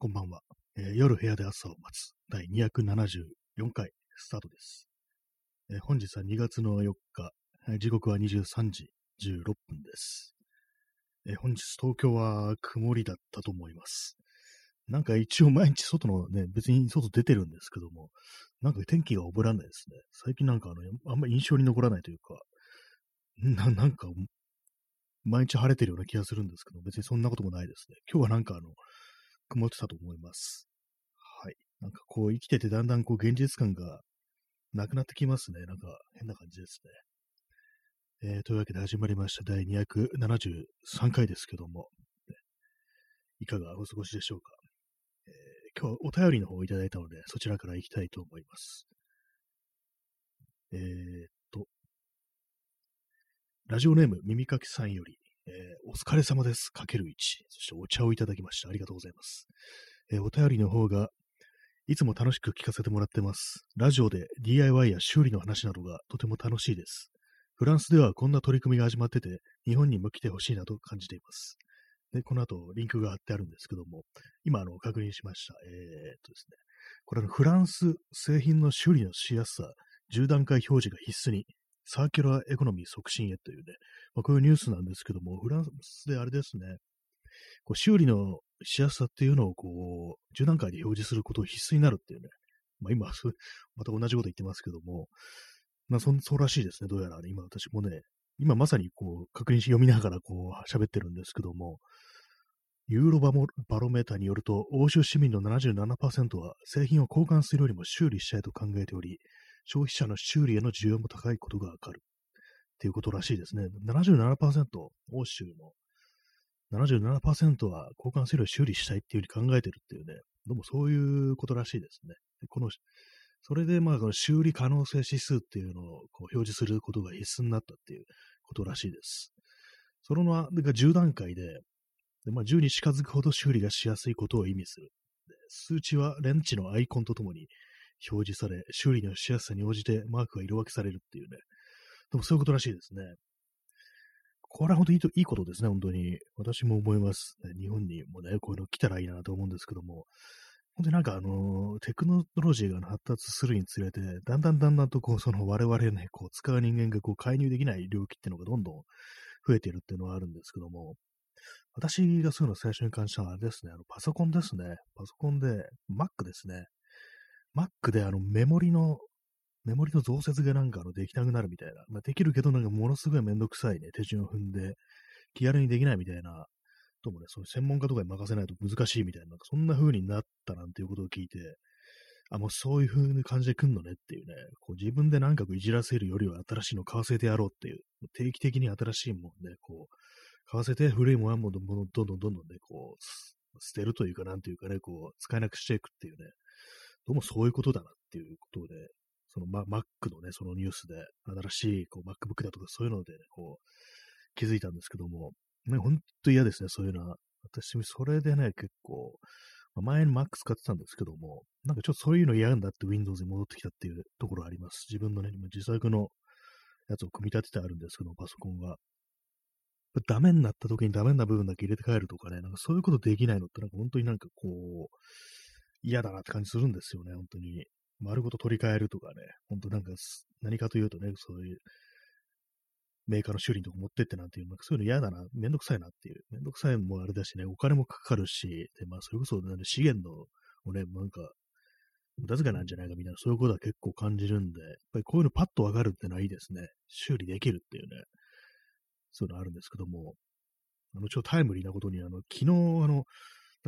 こんばんは、えー夜部屋で朝を待つ第274回スタートです。えー本日は2月の4日、えー時刻は23時16分です。え本日東京は曇りだったと思います。なんか一応毎日外のね、別に外出てるんですけども、なんか天気が覚えらないですね。最近なんかあの、あんま印象に残らないというか、ななんか、毎日晴れてるような気がするんですけど、別にそんなこともないですね。今日はなんかあの、曇ってたと思います。はい。なんかこう生きててだんだんこう現実感がなくなってきますね。なんか変な感じですね。えーというわけで始まりました第273回ですけども、いかがお過ごしでしょうか。えー今日はお便りの方をいただいたので、そちらから行きたいと思います。えーっと、ラジオネーム耳かきさんより、えーお疲れ様です。かける1。そしてお茶をいただきました。ありがとうございます。えーお便りの方が、いつも楽しく聞かせてもらってます。ラジオで DIY や修理の話などがとても楽しいです。フランスではこんな取り組みが始まってて、日本にも来てほしいなと感じています。で、この後、リンクが貼ってあるんですけども、今、あの、確認しました。えーっとですね。これ、あの、フランス製品の修理のしやすさ、10段階表示が必須に、サーキュラーエコノミー促進へというね、まあ、こういうニュースなんですけども、フランスであれですね、こう修理のしやすさっていうのをこう、10段階で表示することを必須になるっていうね、まあ今、また同じこと言ってますけども、まあそそうらしいですね、どうやら、ね、今私もね、今まさにこう、確認し読みながらこう、喋ってるんですけども、ユーロバモバロメーターによると、欧州市民の77%は製品を交換するよりも修理したいと考えており、消費者の修理への需要も高いことがわかる。っていうことらしいですね。77%、欧州の77%は交換するよ修理したいっていうふうに考えてるっていうね、どうもそういうことらしいですね。でこの、それでまあ、この修理可能性指数っていうのをこう表示することが必須になったっていうことらしいです。そのまが10段階で、でまあ、10に近づくほど修理がしやすいことを意味する。数値はレンチのアイコンとともに表示され、修理のしやすさに応じてマークが色分けされるっていうね。でもそういうことらしいですね。これは本当にいいことですね、本当に。私も思います、日本にもね、こういうの来たらいいなと思うんですけども、本当になんかあのテクノロジーが発達するにつれて、だんだんだんだんとこう、その我々ね、こう、使う人間がこう、介入できない領域っていうのがどんどん増えているっていうのはあるんですけども、私がそういうの最初に感じたのはあれですね、あの、パソコンですね。パソコンで、Mac ですね。Mac であの、メモリのメモリの増設がなんかあのできなくなるみたいな。まあ、できるけどなんかものすごいめんどくさいね、手順を踏んで、気軽にできないみたいな、ともね、そういう専門家とかに任せないと難しいみたいな、なんかそんな風になったなんていうことを聞いて、あ、もうそういう風な感じで来んのねっていうね、こう自分でなんかこういじらせるよりは新しいの買わせてやろうっていう、定期的に新しいもんね、こう、買わせて古いものはもうどんどんどんどんね、こう、捨てるというかなんていうかね、こう、使えなくしていくっていうね、どうもそういうことだなっていうことで、その、ま、Mac のね、そのニュースで、新しいこう MacBook だとかそういうので、ね、こう、気づいたんですけども、ね、ほんと嫌ですね、そういうのは。私、それでね、結構、ま前に Mac 使ってたんですけども、なんかちょっとそういうの嫌なんだって Windows に戻ってきたっていうところあります。自分のね、今自作のやつを組み立ててあるんですけど、パソコンが。ダメになった時にダメな部分だけ入れて帰るとかね、なんかそういうことできないのってなんか本当になんかこう、嫌だなって感じするんですよね、本当に。丸ごと取り替えるとかね、本当なんか、何かというとね、そういう、メーカーの修理のとこ持ってってなんていう、なんかそういうの嫌だな、めんどくさいなっていう、めんどくさいもあれだしね、お金もかかるし、で、まあ、それこそ、ね、資源の、をね、なんか、無駄遣いなんじゃないかみたいな、そういうことは結構感じるんで、やっぱりこういうのパッとわかるってのはいいですね。修理できるっていうね、そういうのあるんですけども、あの、ちょタイムリーなことに、あの、昨日、あの、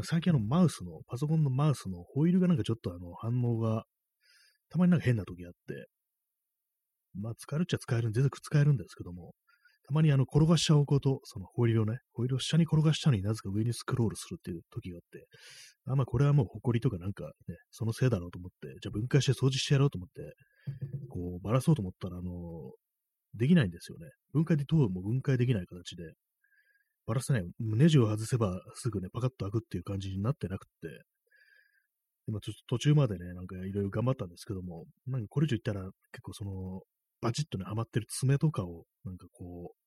最近あの、マウスの、パソコンのマウスのホイールがなんかちょっとあの、反応がたまになんか変な時あって、まあ使えるっちゃ使える、全然使えるんですけども、たまにあの転がしちゃうこと、そのホイールをね、ホイールを下に転がしたのになぜか上にスクロールするっていう時があって、あ、まあこれはもう埃とかなんかね、そのせいだろうと思って、じゃあ分解して掃除してやろうと思って、こうばらそうと思ったら、あの、できないんですよね。分解でどうも分解できない形で、ばらせない、ネジを外せばすぐね、パカッと開くっていう感じになってなくって、今ちょっと途中までね、なんかいろいろ頑張ったんですけども、なんかこれ以上言ったら結構その、バチッとね、はまってる爪とかを、なんかこう、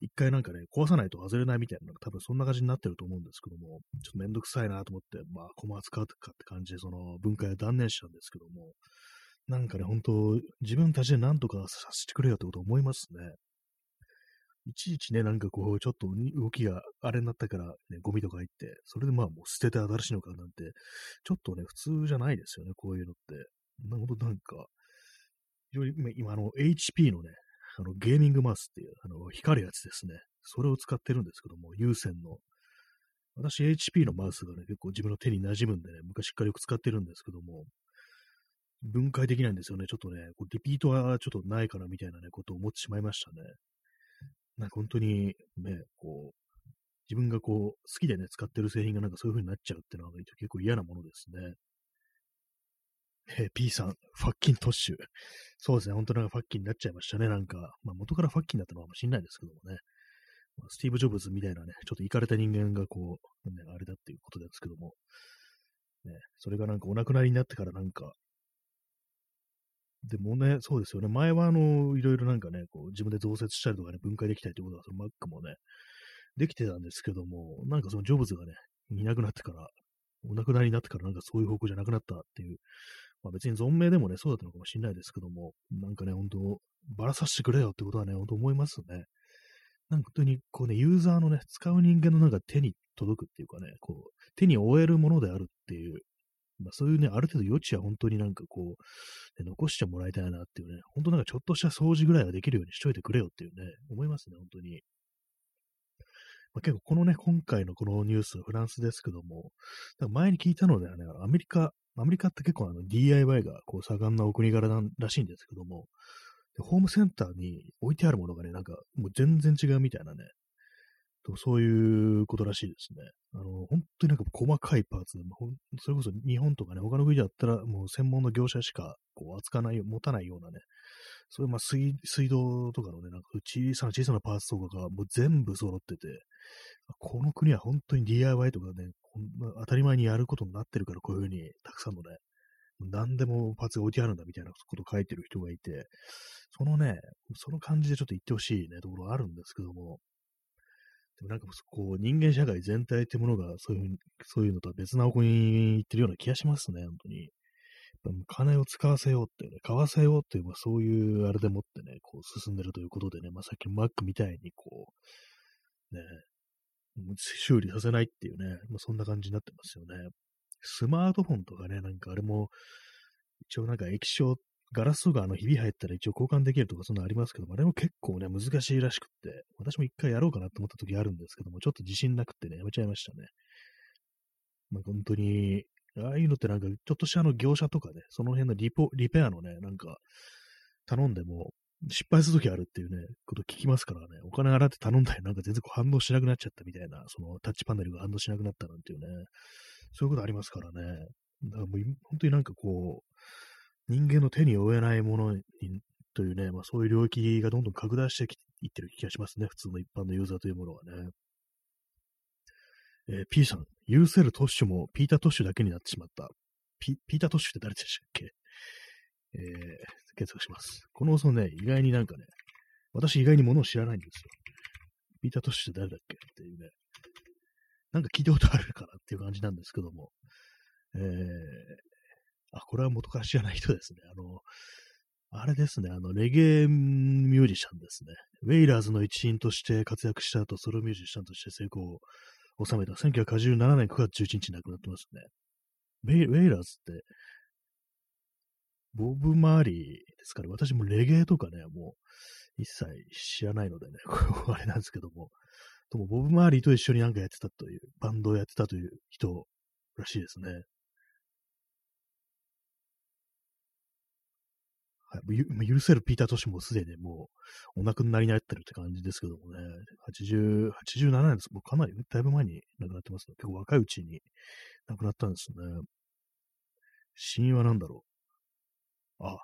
一回なんかね、壊さないと外れないみたいな、多分そんな感じになってると思うんですけども、ちょっとめんどくさいなと思って、まあ、コマ使うかって感じで、その分解を断念したんですけども、なんかね、本当自分たちで何とかさせてくれよってこと思いますね。いちいちね、なんかこう、ちょっと動きがあれになったから、ね、ゴミとか入って、それでまあもう捨てて新しいのかなんて、ちょっとね、普通じゃないですよね、こういうのって。なるほどなんか、非常に今、あの、HP のね、あの、ゲーミングマウスっていう、あの、光るやつですね。それを使ってるんですけども、有線の。私、HP のマウスがね、結構自分の手に馴染むんでね、昔からよく使ってるんですけども、分解できないんですよね。ちょっとね、こうリピートはちょっとないかなみたいなね、ことを思ってしまいましたね。なんか本当にね、こう、自分がこう、好きでね、使ってる製品がなんかそういう風になっちゃうっていうのは結構嫌なものですね。えー、P さん、 Fuckintosh。そうですね、本当なんかファッキンになっちゃいましたね、なんか。まあ元からファッキンだったのかもしれないですけどもね。まあ、スティーブ・ジョブズみたいなね、ちょっとイカれた人間がこう、ね、あれだっていうことですけども。ね、それがなんかお亡くなりになってからなんか、でもね、そうですよね。前はあの、いろいろなんかね、こう自分で増設したりとかね、分解できたりということは、その Mac もね、できてたんですけども、なんかそのジョブズがね、いなくなってから、お亡くなりになってからなんかそういう方向じゃなくなったっていう、まあ別に存命でもね、そうだったのかもしれないですけども、なんかね、本当ばらさせてくれよってことはね、本当思いますね。なんか本当にこうね、ユーザーのね、使う人間のなんか手に届くっていうかね、こう、手に負えるものであるっていうまあ、そういうね、ある程度余地は本当になんかこう、ね、残してもらいたいなっていうね、本当なんかちょっとした掃除ぐらいはできるようにしといてくれよっていうね、思いますね、本当に。まあ、結構このね、今回のこのニュース、フランスですけども、前に聞いたのではね、アメリカ、アメリカって結構あの DIY がこう盛んなお国柄なんらしいんですけども、ホームセンターに置いてあるものがね、なんかもう全然違うみたいなね、そういうことらしいですね。あの、本当になんか細かいパーツ、それこそ日本とかね、他の国だったらもう専門の業者しかこう扱わない、持たないようなね、そういうま水水道とかのね、なんか小さな小さなパーツとかがもう全部揃ってて、この国は本当に DIY とかね、こんな当たり前にやることになってるからこういうふうにたくさんのね、何でもパーツが置いてあるんだみたいなことを書いてる人がいて、そのね、その感じでちょっと言ってほしいね、ところあるんですけども、でもなんかこう人間社会全体ってものがそういううに、そういうのとは別な方向に行ってるような気がしますね、本当に。金を使わせようってね、買わせようっていう、まあ、そういうあれでもってね、こう進んでるということでね、まあ、さっきの Mac みたいにこう、ね、修理させないっていうね、まあ、そんな感じになってますよね。スマートフォンとかね、なんかあれも、一応なんか液晶ガラスとかあのひび入ったら一応交換できるとかそんなありますけども、あれも結構ね、難しいらしくって、私も一回やろうかなと思った時あるんですけども、ちょっと自信なくてね、やめちゃいましたね。まあ、本当に、ああいうのってなんか、ちょっとしたあの業者とかね、その辺のリポリペアのね、なんか、頼んでも、失敗するときあるっていうね、こと聞きますからね、お金払って頼んだりなんか全然こう反応しなくなっちゃったみたいな、そのタッチパネルが反応しなくなったなんていうね、そういうことありますからね。だからもう本当になんかこう、人間の手に負えないものにというね、まあ、そういう領域がどんどん拡大していってる気がしますね。普通の一般のユーザーというものはね。えー、P さん、許せるトッシュもピータートッシュだけになってしまった。ピピータートッシュって誰でしたっけ？えー、検索します。この放送ね、意外になんかね、私意外にものを知らないんですよ。ピータートッシュって誰だっけ？っていうね。なんか聞いたことあるかなっていう感じなんですけども。えー、あ、これは元から知らない人ですね。あの、あれですね、あの、レゲエミュージシャンですね。ウェイラーズの一員として活躍した後、ソロミュージシャンとして成功を収めた1987年9月11日に亡くなってますね。ウェイラーズって、ボブ・マーリーですから、私もレゲエとかね、もう一切知らないのでね、これあれなんですけども、ともボブ・マーリーと一緒になんかやってたという、バンドをやってたという人らしいですね。はい、許せるピーター・トシもすでにもうお亡くなりになってるって感じですけどもね、80、87年です。もうかなり、だいぶ前に亡くなってます。結構若いうちに亡くなったんですね。死因は何だろう。あ、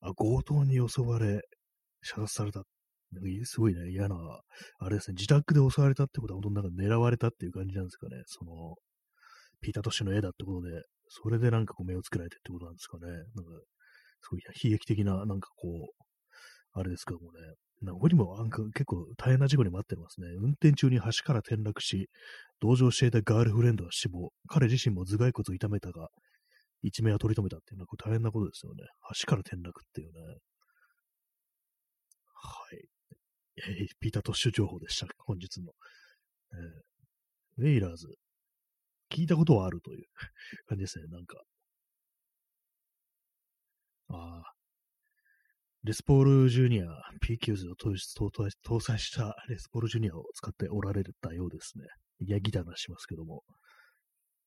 あ、強盗に襲われ、射殺された。すごいね、嫌な、あれですね、自宅で襲われたってことは、本当になんか狙われたっていう感じなんですかね。その、ピーター・トシの絵だってことで、それでなんかこう目をつけられてってことなんですかね。なんかすごい悲劇的な、なんかこう、あれですけどもね、な他にもなんか結構大変な事故にもあってますね。運転中に橋から転落し、同乗していたガールフレンドは死亡。彼自身も頭蓋骨を痛めたが、一命は取り留めたっていうのは大変なことですよね。橋から転落っていうね。はい。えー、ピータートッシュ情報でした。本日の。えー、ウェイラーズ。聞いたことはあるという感じですね。なんか。ああ。レスポールジュニア P90 を搭載したレスポールジュニアを使っておられたようですね。いや、ギターなしますけども。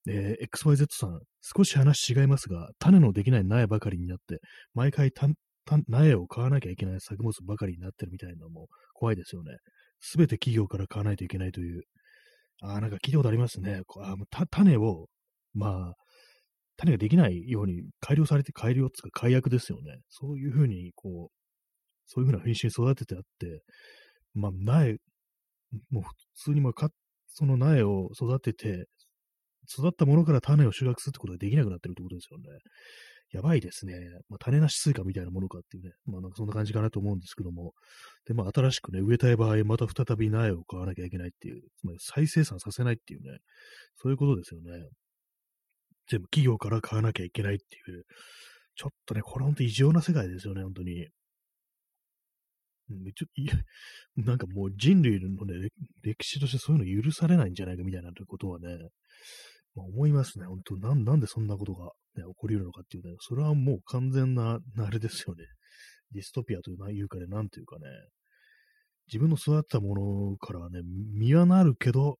えー、XYZ さん、少し話違いますが、種のできない苗ばかりになって、毎回苗を買わなきゃいけない作物ばかりになってるみたいなのも怖いですよね。すべて企業から買わないといけないという。ああ、なんか聞いたことありますね。あ種を、まあ、種ができないように改良されて、改良つか改悪ですよね。そういうふうに、こう、そういうふうな品種に育ててあって、まあ、苗、もう普通にまあ、その苗を育てて、育ったものから種を収穫するってことができなくなってるってことですよね。やばいですね。まあ、種なしスイカみたいなものかっていうね。まあなんかそんな感じかなと思うんですけども。で、まあ新しくね、植えたい場合、また再び苗を買わなきゃいけないっていう、つまり再生産させないっていうね。そういうことですよね。全部企業から買わなきゃいけないっていう。ちょっとね、これほんと異常な世界ですよね、本当に。ちょい なんかもう人類のね、歴史としてそういうの許されないんじゃないかみたいなことはね、まあ、思いますね。本当なんなんでそんなことが、ね、起こり得るのかっていうね、それはもう完全な、あれですよね。ディストピアというかね、なんていうかね、自分の育ったものからね、実はなるけど、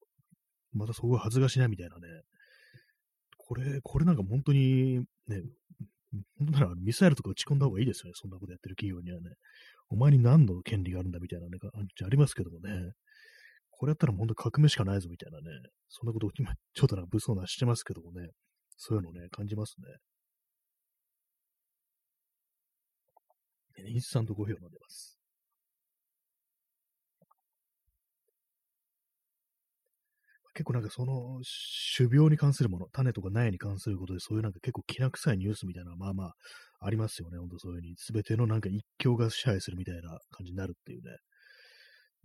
またそこが恥ずかしないみたいなね、これ、これなんか本当にね、本当ならミサイルとか撃ち込んだ方がいいですよね、そんなことやってる企業にはね。お前に何の権利があるんだみたいなね、ありますけどもね。これやったら本当革命しかないぞみたいなね、そんなこと今、ちょっとなんか物騒なしてますけどもね、そういうのね、感じますね。インスタントコーヒーを飲んでます。結構なんかその種苗に関するもの、種とか苗に関することで、そういうなんか結構きな臭いニュースみたいなまあまあありますよね。ほんとそういうふうに、すべてのなんか一強が支配するみたいな感じになるっていうね。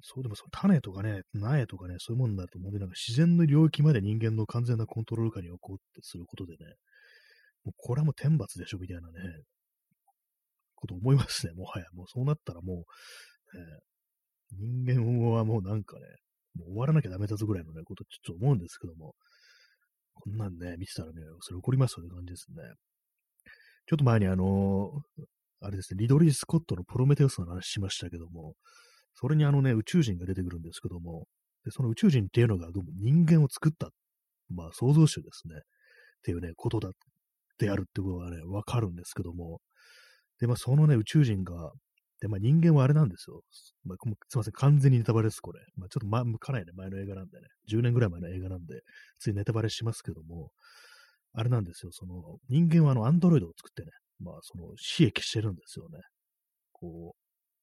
そうでもその種とかね、苗とかね、そういうものになると、もうなんか自然の領域まで人間の完全なコントロール下に置こうってすることでね、もうこれはもう天罰でしょ、みたいなね、こと思いますね、もはや。もうそうなったらもう、えー、人間はもうなんかね、終わらなきゃダメだぞぐらいのね、ことちょっと思うんですけども、こんなんね、見てたらね、それ起こりますよね、感じですね。ちょっと前にあの、あれですね、リドリー・スコットのプロメテウスの話しましたけども、それにあのね、宇宙人が出てくるんですけども、でその宇宙人っていうのがどうも人間を作った、まあ創造主ですね、っていうね、ことだ、であるってことがね、わかるんですけども、で、まあそのね、宇宙人が、で、まあ人間はあれなんですよ。まあ、すいません、完全にネタバレです、これ。まあちょっと、ま、かなりね、前の映画なんでね、10年ぐらい前の映画なんで、ついネタバレしますけども、あれなんですよ、その、人間はあの、アンドロイドを作ってね、まあその、刺激してるんですよね。こう、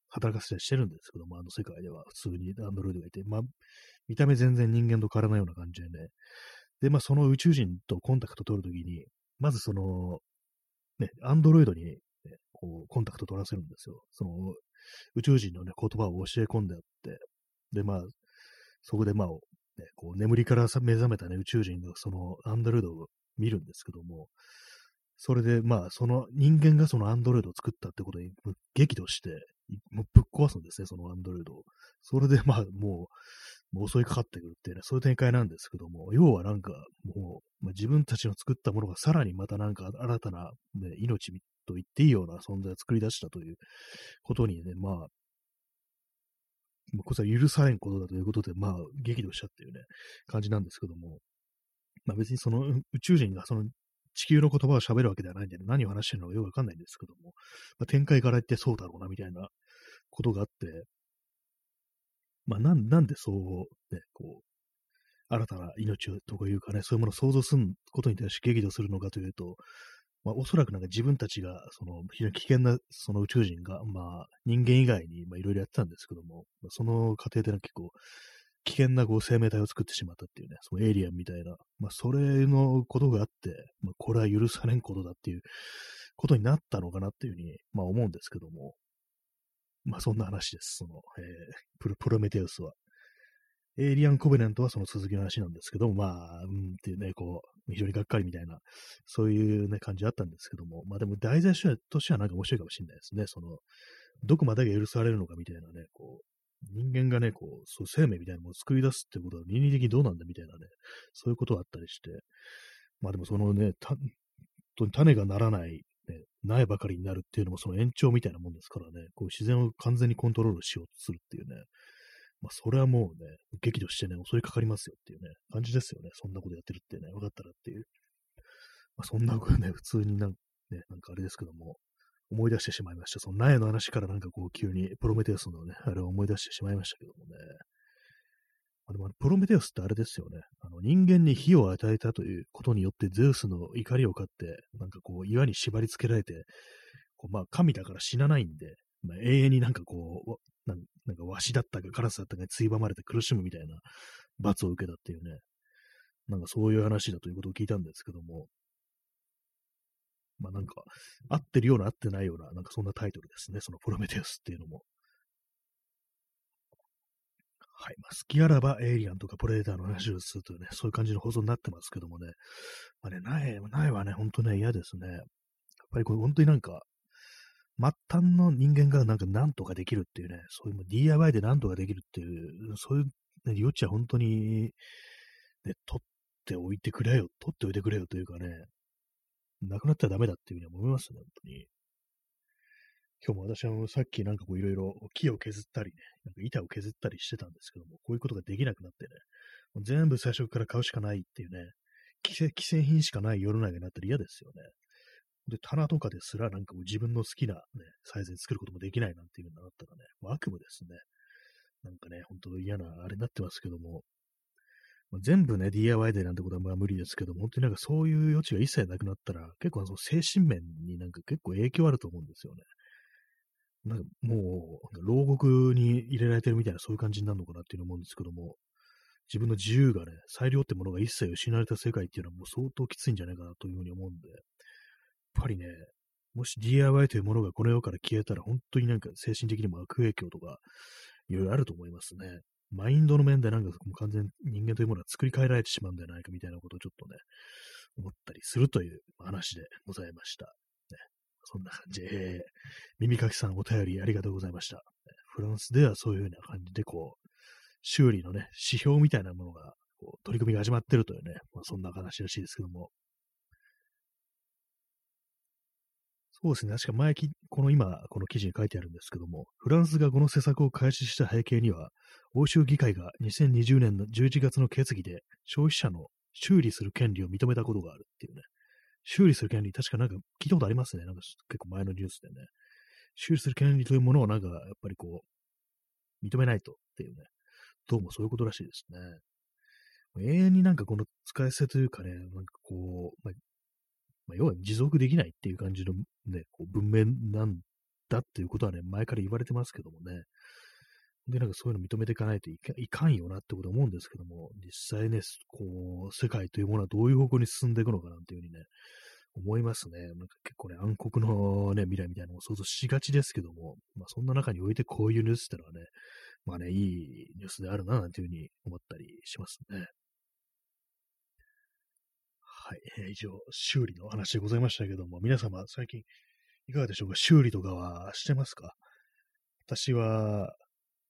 働かせたりしてるんですけども、あの世界では普通にアンドロイドがいて、まあ、見た目全然人間と変わらないような感じでね。で、まあ、その宇宙人とコンタクト取るときに、まずその、ね、アンドロイドに、こう、コンタクト取らせるんですよ。その、宇宙人のね、言葉を教え込んであって、で、まあ、そこでまあ、ね、こう、眠りから目覚めたね、宇宙人がそのアンドロイドを見るんですけども、それで、まあ、その人間がそのアンドロイドを作ったってことに激怒して、もうぶっ壊すんですね、そのアンドロイドを。それで、まあ、もう、もう襲いかかってくるっていうね、そういう展開なんですけども、要はなんか、もう、まあ、自分たちの作ったものがさらにまたなんか新たな、ね、命と言っていいような存在を作り出したということにね、まあ、これは許されんことだということで、まあ、激怒したっていうね、感じなんですけども、まあ別にその宇宙人がその地球の言葉を喋るわけではないんで、ね、何を話してるのかよくわかんないんですけども、まあ、展開から言ってそうだろうな、みたいなことがあって、まあ、なん、なんでそう、ね、こう、新たな命とかいうかね、そういうものを想像することに対して激怒するのかというと、まあ、おそらくなんか自分たちが、その、非常に危険な、その宇宙人が、まあ、人間以外に、まあ、いろいろやってたんですけども、まあ、その過程で結構、危険なこう生命体を作ってしまったっていうね、そのエイリアンみたいな、まあ、それのことがあって、まあ、これは許されんことだっていうことになったのかなっていうふうに、まあ、思うんですけども、まあそんな話です。その、えー、プロプロメテウスは。エイリアン・コベナントはその続きの話なんですけども、まあ、うんっていうね、こう、非常にがっかりみたいな、そういうね、感じあったんですけども、まあでも題材としてはなんか面白いかもしれないですね。その、どこまでが許されるのかみたいなね、こう、人間がね、こう、そう生命みたいなものを作り出すってことは倫理的にどうなんだみたいなね、そういうことがあったりして、まあでもそのね、た、種がならない、ね、苗ばかりになるっていうのもその延長みたいなもんですからね、こう自然を完全にコントロールしようとするっていうね、まあ、それはもうね、激怒してね、襲いかかりますよっていうね、感じですよね。そんなことやってるってね、分かったらっていう。まあ、そんなことね、普通になん,、ね、なんかあれですけども、思い出してしまいました。その苗の話からなんかこう急にプロメテウスのね、あれを思い出してしまいましたけどもね。まあ、でもプロメテウスってあれですよね。あの人間に火を与えたということによってゼウスの怒りを買って、なんかこう岩に縛り付けられて、こうまあ神だから死なないんで、まあ、永遠になんかこう、なんなんかワシだったかカラスだったかについばまれて苦しむみたいな罰を受けたっていうね、なんかそういう話だということを聞いたんですけども、まあなんか、合ってるような合ってないような、なんかそんなタイトルですね、そのプロメテウスっていうのも。はい。まあ、好きあらばエイリアンとかプレデターの話をするというね、そういう感じの放送になってますけどもね。まあね、ない、ないはね、ほんとね、嫌ですね。やっぱりこれ本当になんか、末端の人間がなんか何とかできるっていうね、そういう DIY で何とかできるっていう、そういう、ね、余地は本当に、ね、取っておいてくれよ、取っておいてくれよというかね、なくなったらダメだっていうふうに思いますね、本当に。今日も私はさっきなんかこういろいろ木を削ったりね、なんか板を削ったりしてたんですけども、こういうことができなくなってね、全部最初から買うしかないっていうね、既製品しかない世の中になったら嫌ですよね。で、棚とかですらなんかもう自分の好きな、ね、サイズに作ることもできないなんていうのがあったらね、もう悪夢ですね。なんかね、ほんと嫌なあれになってますけども、まあ、全部ね、DIY でなんてことはまあ無理ですけども、本当になんかそういう余地が一切なくなったら、結構その精神面になんか結構影響あると思うんですよね。なんかもう、牢獄に入れられてるみたいなそういう感じになるのかなっていうの思うんですけども、自分の自由がね、裁量ってものが一切失われた世界っていうのはもう相当きついんじゃないかなというふうに思うんで、ぱりね、もし DIY というものがこの世から消えたら、本当になんか精神的にも悪影響とか、いろいろあると思いますね。マインドの面でなんかもう完全に人間というものは作り変えられてしまうんじゃないかみたいなことをちょっとね、思ったりするという話でございました。ね、そんな感じで、えー、耳かきさんお便りありがとうございました。フランスではそういうふうな感じで、こう、修理のね、指標みたいなものが、こう取り組みが始まってるというね、まあ、そんな話らしいですけども、そうですね。確か前き、この今、この記事に書いてあるんですけども、フランスがこの施策を開始した背景には、欧州議会が2020年の11月の決議で消費者の修理する権利を認めたことがあるっていうね。修理する権利、確かなんか聞いたことありますね。なんか結構前のニュースでね。修理する権利というものをなんかやっぱりこう、認めないとっていうね。どうもそういうことらしいですね。永遠になんかこの使い捨てというかね、なんかこう、まあ、まあ、要は持続できないっていう感じのね、こう文明なんだっていうことはね、前から言われてますけどもね。で、なんかそういうの認めていかないといかんよなってこと思うんですけども、実際ね、こう、世界というものはどういう方向に進んでいくのかなっていうふうにね、思いますね。なんか結構ね、暗黒のね、未来みたいなのを想像しがちですけども、まあそんな中においてこういうニュースってのはね、まあね、いいニュースであるな、なんていうふうに思ったりしますね。はい、えー、以上、修理の話でございましたけども、皆様、最近、いかがでしょうか？修理とかはしてますか？私は、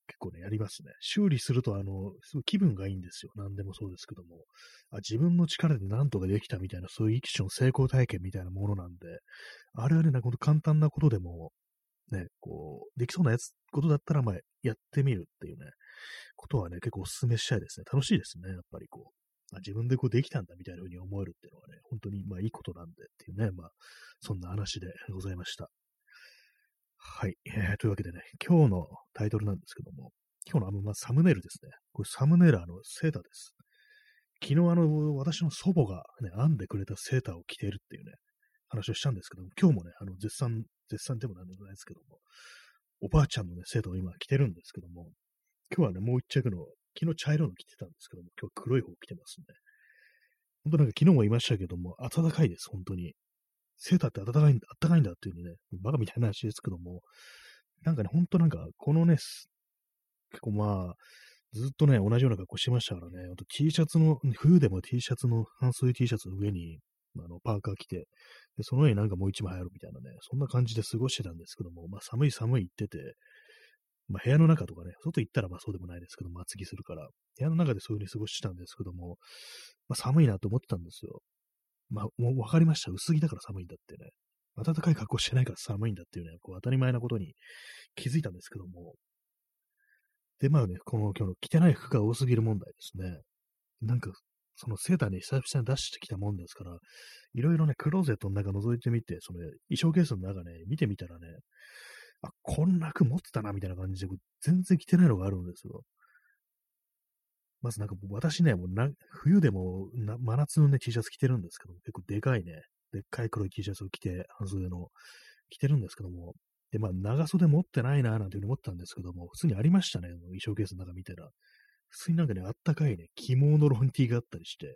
結構ね、やりますね。修理すると、あの、すごい気分がいいんですよ。何でもそうですけども。あ自分の力で何とかできたみたいな、そういう一種の成功体験みたいなものなんで、あれはね、なんか簡単なことでも、ね、こう、できそうなやつ、ことだったら、まあ、やってみるっていうね、ことはね、結構お勧めしたいですね。楽しいですね、やっぱりこう。あ、自分でこうできたんだみたいな風に思えるっていうのはね、本当にまあいいことなんでっていうね、まあ、そんな話でございました。はい。えー、というわけでね、今日のタイトルなんですけども、今日のあの、まあ、サムネイルですね。これサムネイルあの、セーターです。昨日あの、私の祖母がね、編んでくれたセーターを着ているっていうね、話をしたんですけども、今日もね、あの、絶賛、絶賛でもなんでもないですけども、おばあちゃんのね、セーターを今着てるんですけども、今日はね、もう一着の昨日茶色の着てたんですけども、今日黒い方着てますね。本当なんか昨日も言いましたけども、暖かいです、本当に。セーターって暖かいんだ、暖かいんだっていうね、バカみたいな話ですけども、なんかね、ほんとなんか、このね、結構まあ、ずっとね、同じような格好してましたからね、あと T シャツの、冬でも T シャツの、半袖 T シャツの上に、あの、パーカー着て、で、その上になんかもう一枚入るみたいなね、そんな感じで過ごしてたんですけども、まあ寒い寒い言ってて、まあ部屋の中とかね、外行ったらまあそうでもないですけども、厚着するから、部屋の中でそういう風に過ごしてたんですけども、まあ寒いなと思ってたんですよ。まあもう分かりました。薄着だから寒いんだってね。暖かい格好してないから寒いんだっていうね、こう当たり前なことに気づいたんですけども。で、まあね、この今日の着てない服が多すぎる問題ですね。なんか、そのセーターに久々に出してきたもんですから、いろいろね、クローゼットの中覗いてみて、その衣装ケースの中ね、見てみたらね、あ、こんな服持ってたな、みたいな感じで、全然着てないのがあるんですよ。まずなんか私ね、もうな冬でもな真夏のね、T シャツ着てるんですけど、結構でかいね、でっかい黒い T シャツを着て、半袖の着てるんですけども、で、まあ、長袖持ってないな、なんていうふうに思ったんですけども、普通にありましたね、衣装ケースの中見たら。普通になんかね、あったかいね、着物ロンティーがあったりして、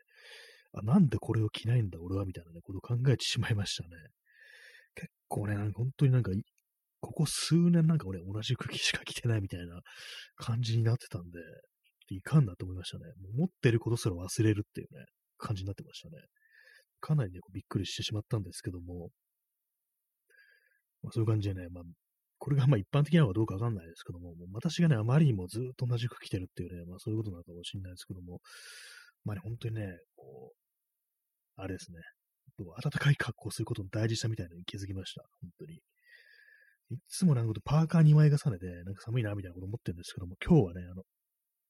あ、なんでこれを着ないんだ、俺は、みたいなね、ことを考えてしまいましたね。結構ね、なんか本当になんか、ここ数年なんか俺同じ服しか着てないみたいな感じになってたんで、いかんなと思いましたね。もう持ってることすら忘れるっていうね、感じになってましたね。かなりね、びっくりしてしまったんですけども、まあ、そういう感じでね、まあ、これがまあ一般的なのかどうかわかんないですけども、も私がね、あまりにもずっと同じ服着てるっていうね、まあそういうことなのかもしれないですけども、まあね、本当にね、こう、あれですね、暖かい格好をすることの大事さみたいなのに気づきました、本当に。いつもなんかパーカー2枚重ねで、なんか寒いなみたいなこと思ってるんですけども、今日はね、あの、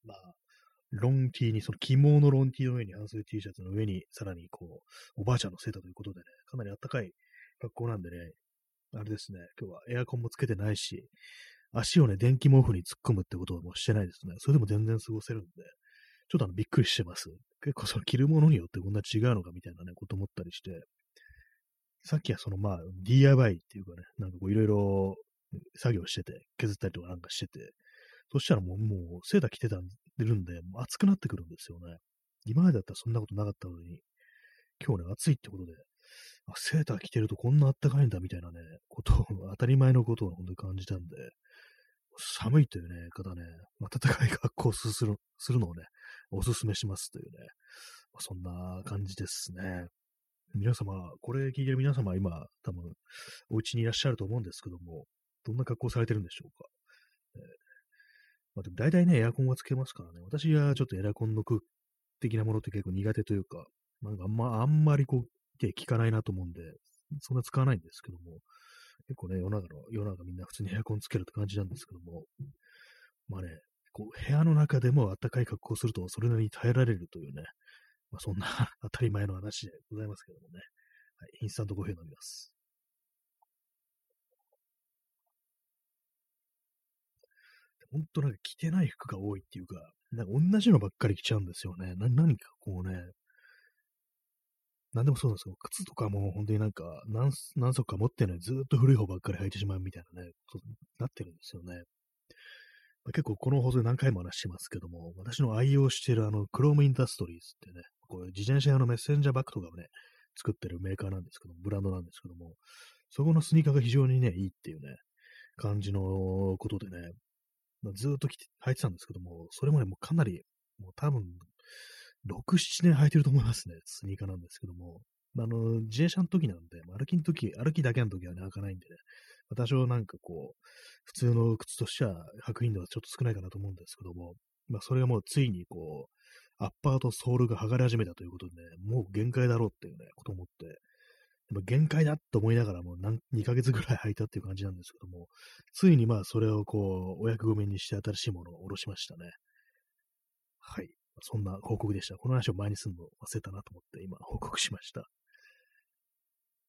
まあ、ロンティーに、その起毛のロンティーの上に、半袖 T シャツの上に、さらにこう、おばあちゃんのセーターということでね、かなり暖かい格好なんでね、あれですね、今日はエアコンもつけてないし、足をね、電気毛布に突っ込むってこともしてないですね。それでも全然過ごせるんで、ちょっとあの、びっくりしてます。結構その着るものによってこんな違うのかみたいなね、こと思ったりして、さっきはそのまあ、DIY っていうかね、なんかこういろいろ作業してて、削ったりとかなんかしてて、そしたらもう、もう、セーター着てたんるんで、暑くなってくるんですよね。今までだったらそんなことなかったのに、今日ね、暑いってことで、あ、セーター着てるとこんな暖かいんだみたいなね、ことを、当たり前のことを本当に感じたんで、寒いというね、方ね、暖かい格好をするするのをね、おすすめしますというね、そんな感じですね。皆様、これ聞いてる皆様、今、多分、お家にいらっしゃると思うんですけども、どんな格好されてるんでしょうか？えーまあ、でも大体ね、エアコンはつけますからね、私はちょっとエアコンの空的なものって結構苦手というか、なんかあんま、あんまりこう、手効かないなと思うんで、そんな使わないんですけども、結構ね、世の中の、世の中みんな普通にエアコンつけるって感じなんですけども、まあね、こう、部屋の中でも暖かい格好をすると、それなりに耐えられるというね、まあそんな 当たり前の話でございますけどもね、はい、インスタントコーヒー飲みます。ほんとなんか着てない服が多いっていうか、なんか同じのばっかり着ちゃうんですよね。な、何かこうね、なんでもそうなんですけど、靴とかも本当になんか何、何足か持ってないずっと古い方ばっかり履いてしまうみたいなね、ことになってるんですよね。まあ、結構この放送で何回も話してますけども、私の愛用しているあの、クロームインダストリーズってね、こう自転車用のメッセンジャーバッグとかをね、作ってるメーカーなんですけども、ブランドなんですけども、そこのスニーカーが非常にね、いいっていうね、感じのことでね、まあ、ずっと履いてたんですけども、それもね、もうかなり、もう多分、6、7年履いてると思いますね、スニーカーなんですけども。あの、自転車の時なんで、歩きの時、歩きだけの時はね、履かないんでね、多少なんかこう、普通の靴としては履く頻度はちょっと少ないかなと思うんですけども、まあ、それがもうついにこう、アッパーとソールが剥がれ始めたということでね、もう限界だろうっていうね、こと思って、でも限界だと思いながらもう何、2ヶ月ぐらい履いたっていう感じなんですけども、ついにまあそれをこう、お役御免にして新しいものを下ろしましたね。はい。そんな報告でした。この話を前にするの忘れたなと思って今報告しました。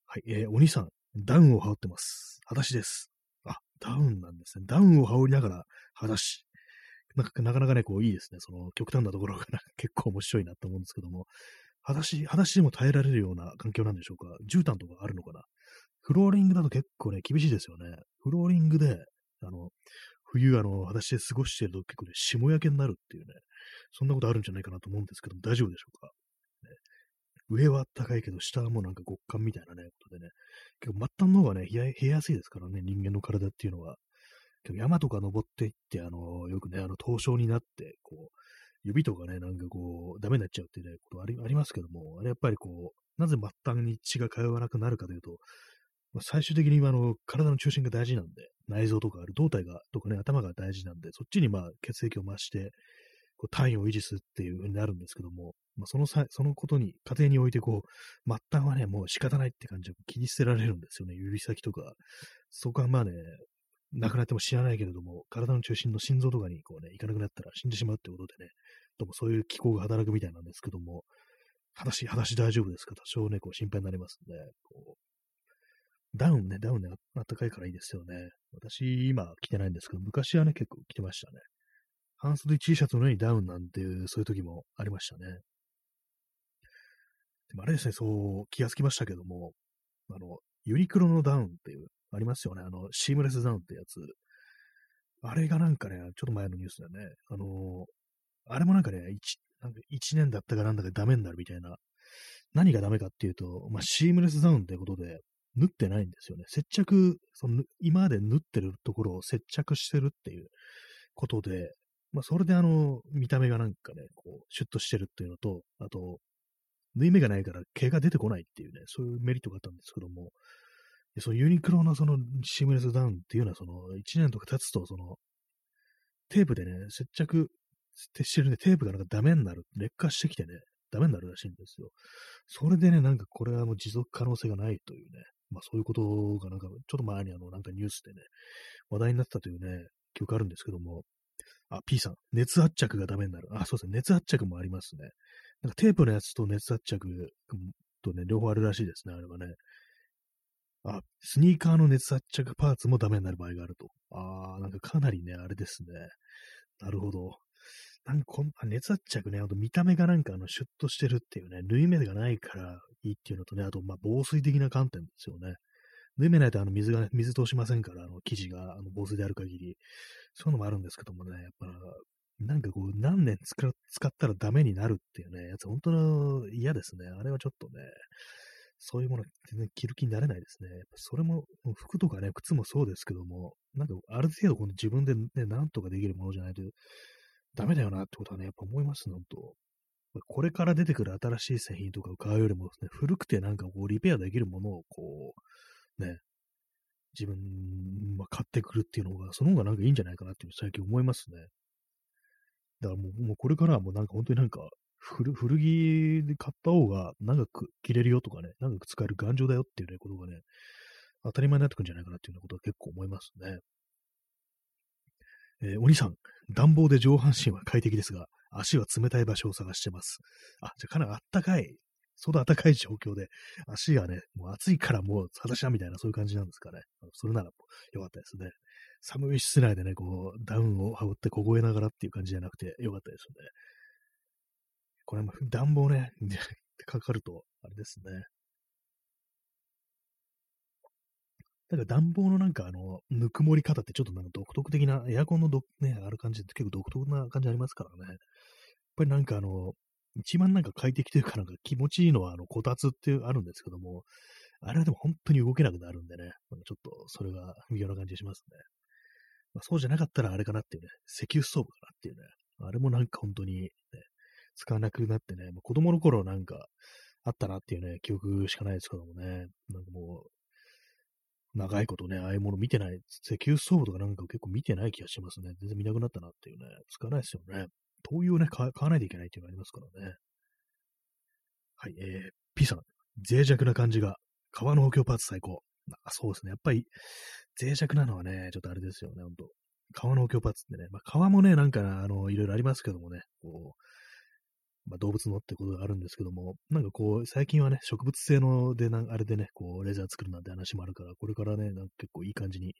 はい。えー、お兄さん、ダウンを羽織ってます。裸足です。あ、ダウンなんですね。ダウンを羽織りながら裸足。なかなかね、こういいですね。その極端なところが結構面白いなと思うんですけども、裸足、裸足でも耐えられるような環境なんでしょうか？絨毯とかあるのかな？フローリングだと結構ね、厳しいですよね。フローリングで、あの、冬、あの、裸足で過ごしてると結構ね、霜焼けになるっていうね、そんなことあるんじゃないかなと思うんですけど大丈夫でしょうか、ね、上は暖かいけど、下はもうなんか極寒みたいなね、ことでね、結構末端の方がね冷え、冷えやすいですからね、人間の体っていうのは。山とか登っていって、あの、よくね、あの、凍傷になって、こう、指とかね、なんかこう、ダメになっちゃうっていうね、ことありありますけども、あれやっぱりこう、なぜ末端に血が通わなくなるかというと、まあ、最終的にあの、体の中心が大事なんで、内臓とかある胴体が、とかね、頭が大事なんで、そっちにまあ血液を増して、こう単位を維持するっていう風になるんですけども、まあ、その際、そのことに、家庭においてこう、末端はね、もう仕方ないって感じで切り捨てられるんですよね。指先とか。そこはまあね、亡くなっても知らないけれども、体の中心の心臓とかにこうね、行かなくなったら死んでしまうってことでね、どうもそういう気候が働くみたいなんですけども、裸足、裸足大丈夫ですか？多少ね、こう心配になりますんで、こうダウンね、ダウンね、あったかいからいいですよね。私、今着てないんですけど、昔はね、結構着てましたね。半袖 T シャツの上にダウンなんていう、そういう時もありましたね。でもあれですね、そう気がつきましたけども、あの、ユニクロのダウンっていう、ありますよね。あの、シームレスダウンってやつ。あれがなんかね、ちょっと前のニュースだよね。あの、あれもなんかね、一なんか1年だったかなんだかダメになるみたいな。何がダメかっていうと、まあ、シームレスダウンってことで、縫ってないんですよね。接着、その今まで縫ってるところを接着してるっていうことで、まあ、それであの、見た目がなんかね、こう、シュッとしてるっていうのと、あと、縫い目がないから毛が出てこないっていうね、そういうメリットがあったんですけども、そのユニクロのそのシームレスダウンっていうのは、その1年とか経つと、その、テープでね、接着してるね、テープがなんかダメになる、劣化してきてね、ダメになるらしいんですよ。それでね、なんかこれはもう持続可能性がないというね、まあそういうことがなんか、ちょっと前にあの、なんかニュースでね、話題になったというね、記憶あるんですけども、あ、P さん、熱圧着がダメになる。あ、そうですね。熱圧着もありますね。なんかテープのやつと熱圧着とね、両方あるらしいですね、あれはね。あ、スニーカーの熱圧着パーツもダメになる場合があると。あー、なんかかなりね、あれですね。なるほど。なんかこん熱圧着ね、あと見た目がなんかあのシュッとしてるっていうね、縫い目がないからいいっていうのとね、あとまあ防水的な観点ですよね。縫い目ないとあの水が、水通しませんから、あの生地があの防水である限り、そういうのもあるんですけどもね、やっぱ、なんかこう、何年使ったらダメになるっていうね、やつ、本当の嫌ですね。あれはちょっとね、そういうもの全然着る気になれないですね。それも、服とかね、靴もそうですけども、なんかある程度この自分でね、なんとかできるものじゃないとダメだよなってことはね、やっぱ思います、本当これから出てくる新しい製品とかを買うよりもです、ね、古くてなんかこう、リペアできるものをこう、ね、自分は買ってくるっていうのが、その方がなんかいいんじゃないかなって最近思いますね。だからもう、もうこれからはもうなんか本当になんか、古着で買った方が長く着れるよとかね、長く使える頑丈だよっていうね、ことがね、当たり前になってくんじゃないかなっていうようなことは結構思いますね。えー、お兄さん、暖房で上半身は快適ですが、足は冷たい場所を探してます。あ、じゃあかなりあったかいその暖かい状況で、足がね、もう暑いからもう裸足だみたいなそういう感じなんですかね。それならよかったですね。寒い室内でね、こう、ダウンを羽織って凍えながらっていう感じじゃなくてよかったですよね。これも暖房ね、かかると、あれですね。だか暖房のなんかあの、ぬくもり方ってちょっとなんか独特的な、エアコンのど、ね、ある感じって結構独特な感じありますからね。やっぱりなんかあの、一番なんか快適というかなんか気持ちいいのはあの、こたつっていうあるんですけども、あれはでも本当に動けなくなるんでね、ちょっとそれが微妙な感じしますね。まあ、そうじゃなかったらあれかなっていうね、石油ストーブかなっていうね、あれもなんか本当に、ね、使わなくなってね、もう子供の頃なんかあったなっていうね、記憶しかないですけどもね、なんかもう、長いことね、ああいうもの見てない、石油ストーブとかなんか結構見てない気がしますね。全然見なくなったなっていうね、使わないですよね。灯油をね、買わないといけないっていうのがありますからね。はい、えー、P さん、脆弱な感じが、革の補強パーツ最高。あそうですね。やっぱり、脆弱なのはね、ちょっとあれですよね、ほんと。革の補強パーツってね、まあ、革もね、なんか、あの、いろいろありますけどもね、こう、まあ、動物のってことがあるんですけども、なんかこう、最近はね、植物性のでな、あれでね、こう、レザー作るなんて話もあるから、これからね、なんか結構いい感じに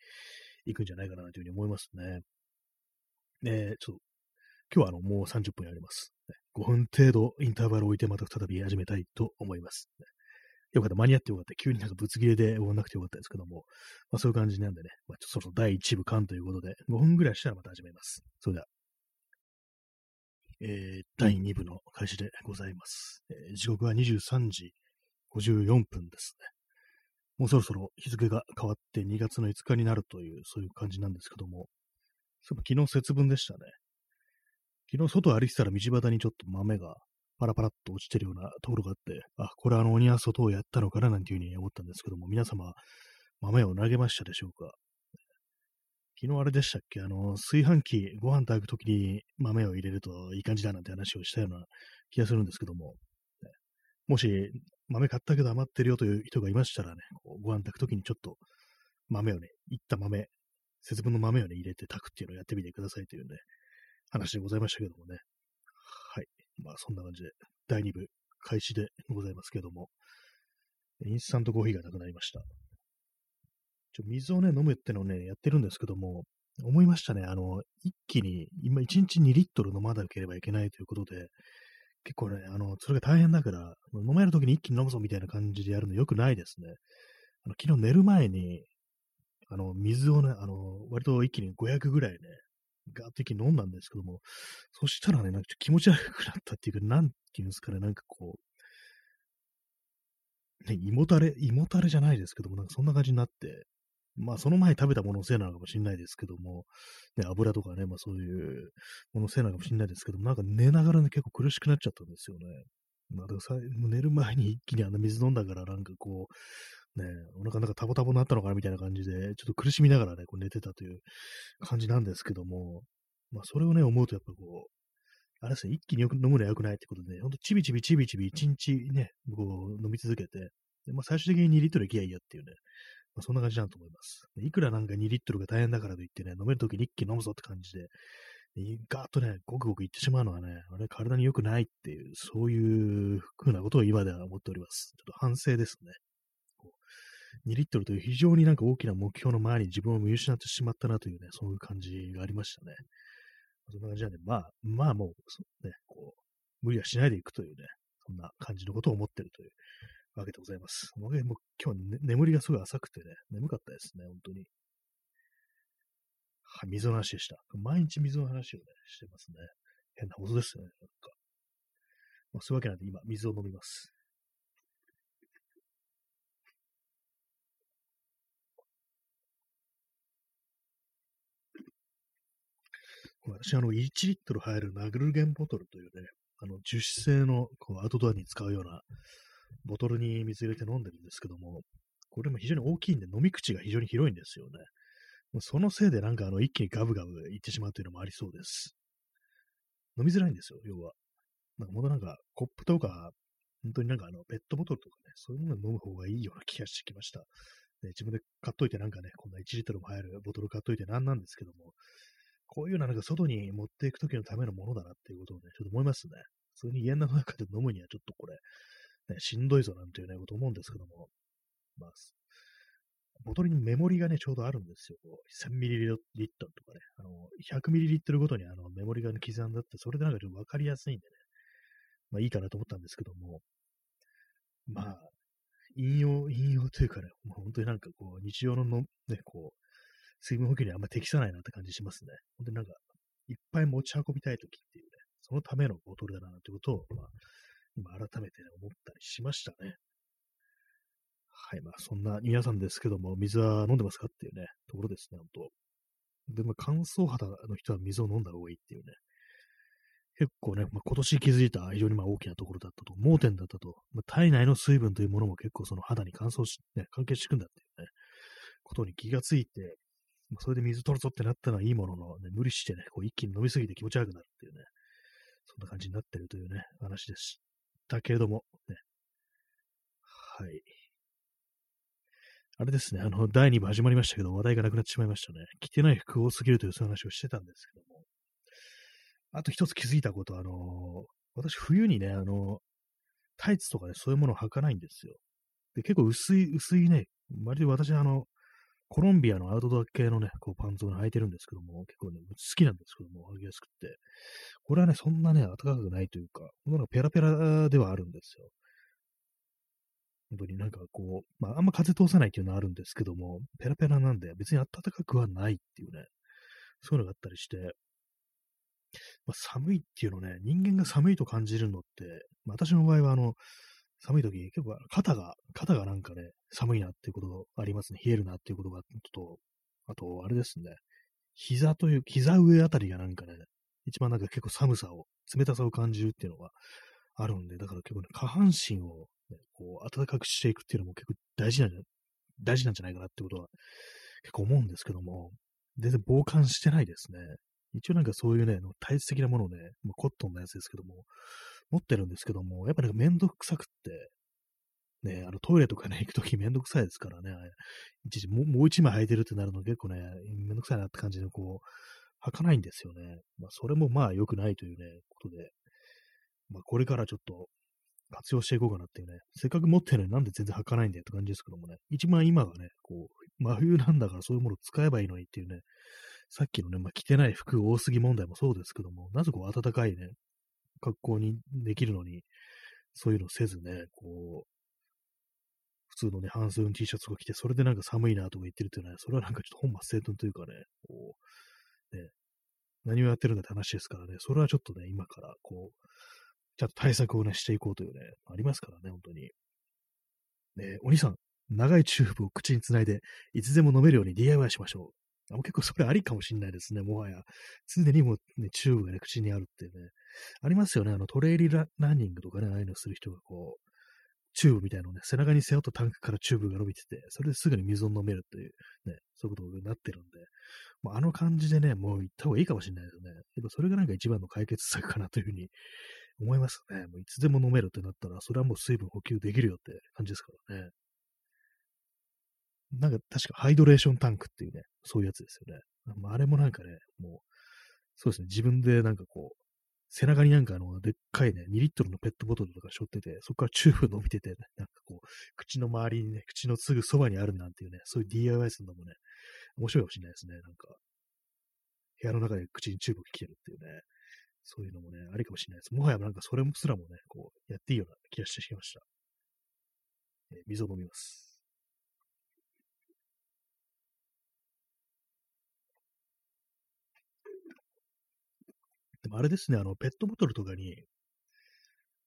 いくんじゃないかなというふうに思いますね。えー、ちょっと、今日はあの、もう30分やります。5分程度インターバルを置いてまた再び始めたいと思います。よかった、間に合ってよかった。急になんかぶつ切れで終わんなくてよかったですけども、まあそういう感じなんでね、まあ、ちょっとそろそろ第1部間ということで、5分ぐらいしたらまた始めます。それでは。えー、第2部の開始でございます。えー、時刻は23時54分ですね。もうそろそろ日付が変わって2月の5日になるという、そういう感じなんですけども、そう昨日節分でしたね。昨日外歩いてたら道端にちょっと豆がパラパラっと落ちてるようなところがあって、あ、これはあの鬼は外をやったのかななんていうふうに思ったんですけども、皆様、豆を投げましたでしょうか？昨日あれでしたっけ？あの、炊飯器、ご飯炊くときに豆を入れるといい感じだなんて話をしたような気がするんですけども、もし豆買ったけど余ってるよという人がいましたらね、ご飯炊くときにちょっと豆をね、いった豆、節分の豆をね、入れて炊くっていうのをやってみてくださいというね、話でございましたけどもね。はい。まあそんな感じで、第2部開始でございますけども、インスタントコーヒーがなくなりました。ちょ水をね、飲むってのをね、やってるんですけども、思いましたね。あの、一気に、今1日2リットル飲まなければいけないということで、結構ね、あの、それが大変だから、飲めるときに一気に飲むぞみたいな感じでやるの良くないですね。あの昨日寝る前に、あの、水をね、あの、割と一気に500ぐらいね、ガーッと一気に飲んだんですけども、そしたらね、なんか気持ち悪くなったっていうか、なんていうんですかね、なんかこう、ね、胃もたれ、胃もたれじゃないですけども、なんかそんな感じになって、まあ、その前食べたもののせいなのかもしれないですけども、ね、油とかね、まあそういうもののせいなのかもしれないですけども、なんか寝ながらね、結構苦しくなっちゃったんですよね。まあ、だからさ寝る前に一気にあの水飲んだから、なんかこう、ね、お腹なんかタボタボになったのかなみたいな感じで、ちょっと苦しみながらね、こう寝てたという感じなんですけども、まあそれをね、思うとやっぱこう、あれですね、一気によく飲むのは良くないってことで、ね、ほんとちびちびちびちび一日ね、こう飲み続けて、でまあ、最終的に2リットルいきゃいいやっていうね、まあ、そんな感じだと思います。いくらなんか2リットルが大変だからといってね、飲めるときに一気に飲むぞって感じで、ガーッとね、ごくごくいってしまうのはね、あれ体に良くないっていう、そういうふうなことを今では思っております。ちょっと反省ですね。2リットルという非常になんか大きな目標の前に自分を見失ってしまったなというね、そういう感じがありましたね。そんな感じなんで、まあ、まあもう、ね、こう、無理はしないでいくというね、そんな感じのことを思ってるというわけでございます。もう今日は、ね、眠りがすごい浅くてね、眠かったですね、本当に。はい、水の話でした。毎日水の話をね、してますね。変なことですよね、なんか。まあ、そういうわけなんで今、水を飲みます。私、あの、1リットル入るナグルゲンボトルというね、あの、樹脂製のこうアウトドアに使うようなボトルに水入れて飲んでるんですけども、これも非常に大きいんで飲み口が非常に広いんですよね。そのせいでなんかあの一気にガブガブいってしまうというのもありそうです。飲みづらいんですよ、要は。なんかもっとなんかコップとか、本当になんかあのペットボトルとかね、そういうものを飲む方がいいような気がしてきました。で自分で買っといてなんかね、こんな1リットルも入るボトル買っといてなんなんですけども、こういうようななんか外に持っていくときのためのものだなっていうことをね、ちょっと思いますね。普通に家の中で飲むにはちょっとこれ、ね、しんどいぞなんていうね、こと思うんですけども、まあ、ボトルにメモリがね、ちょうどあるんですよ。1000ミリリットルとかね、あの、100ミリリットルごとにあのメモリが、ね、刻んだって、それでなんかちょっとわかりやすいんでね、まあいいかなと思ったんですけども、まあ、引用、引用というかね、もう本当になんかこう、日常のの、ね、こう、水分補給にあんま適さないなって感じしますね。本当になんか、いっぱい持ち運びたいときっていうね、そのためのボトルだなってことを、まあ、今改めてね、思ったりしましたね。はい、まあそんな皆さんですけども、水は飲んでますかっていうね、ところですね、本当で、まあ乾燥肌の人は水を飲んだ方がいいっていうね、結構ね、まあ、今年気づいた非常にまあ大きなところだったと、盲点だったと、まあ、体内の水分というものも結構その肌に乾燥し、ね、関係していくんだっていうね、ことに気がついて、まあ、それで水取るぞってなったのはいいものの、ね、無理してね、こう一気に飲みすぎて気持ち悪くなるっていうね、そんな感じになってるというね、話でし。たけれども、ね。はい。あれですね、あの、第2部始まりましたけど、話題がなくなってしまいましたね。着てない服多すぎるというそういう話をしてたんですけども。あと一つ気づいたこと、あの、私冬にね、あの、タイツとかね、そういうものを履かないんですよ。で、結構薄い、薄いね、割と私、あの、コロンビアのアウトドア系のね、こうパンツを履いてるんですけども、結構ね、好きなんですけども、履きやすくって。これはね、そんなね、暖かくないというか、ほんのペラペラではあるんですよ。本当になんかこう、まあ、あんま風通さないっていうのはあるんですけども、ペラペラなんで別に暖かくはないっていうね、そういうのがあったりして、まあ、寒いっていうのね、人間が寒いと感じるのって、まあ、私の場合はあの、寒い時、結構肩が、肩がなんかね、寒いなっていうことがありますね。冷えるなっていうことが、ちょっと、あと、あれですね。膝という、膝上あたりがなんかね、一番なんか結構寒さを、冷たさを感じるっていうのがあるんで、だから結構ね、下半身を、ね、こう、暖かくしていくっていうのも結構大事なんじゃ、大事なんじゃないかなってことは結構思うんですけども、全然傍観してないですね。一応なんかそういうね、体質的なものをね、まあ、コットンのやつですけども、持ってるんですけども、やっぱりめんどくさくって、ね、あのトイレとかね、行くとき めんどくさいですからね、一時ももう一枚履いてるってなるの結構ね、めんどくさいなって感じで、こう、履かないんですよね。まあ、それもまあ良くないというね、ことで、まあ、これからちょっと活用していこうかなっていうね、せっかく持ってるのになんで全然履かないんだよって感じですけどもね、一番今がね、こう、真冬なんだからそういうものを使えばいいのにっていうね、さっきのね、まあ、着てない服多すぎ問題もそうですけども、なぜこう暖かいね、格好にできるのに、そういうのせずね、こう、普通のね、半袖の T シャツを着て、それでなんか寒いなとか言ってるっていうのは、それはなんかちょっと本末正当というかね、こう、ね、何をやってるんだって話ですからね、それはちょっとね、今からこう、ちゃんと対策をね、していこうというね、ありますからね、本当に。ね、お兄さん、長いチューブを口につないで、いつでも飲めるように DIY しましょう。結構それありかもしんないですね、もはや。常にも、ね、チューブがね、口にあるっていうね。ありますよね、あのトレイルランニングとかね、ああいうのする人がこう、チューブみたいなのをね、背中に背負ったタンクからチューブが伸びてて、それですぐに水を飲めるという、ね、そういうことになってるんで、まあ、あの感じでね、もういった方がいいかもしれないですよね。やっぱそれがなんか一番の解決策かなというふうに思いますね。もういつでも飲めるってなったら、それはもう水分補給できるよって感じですからね。なんか確かハイドレーションタンクっていうね、そういうやつですよね。あれもなんかね、もう、そうですね、自分でなんかこう、背中になんかあの、でっかいね、2リットルのペットボトルとか背負ってて、そこからチューブ伸びてて、ね、なんかこう、口の周りにね、口のすぐそばにあるなんていうね、そういう DIY するのもね、面白いかもしれないですね、なんか。部屋の中で口にチューブが来てるっていうね、そういうのもね、ありかもしれないです。もはやなんかそれすらもね、こう、やっていいような気がしてきました。えー、水を飲みます。もあれですね、あの、ペットボトルとかに、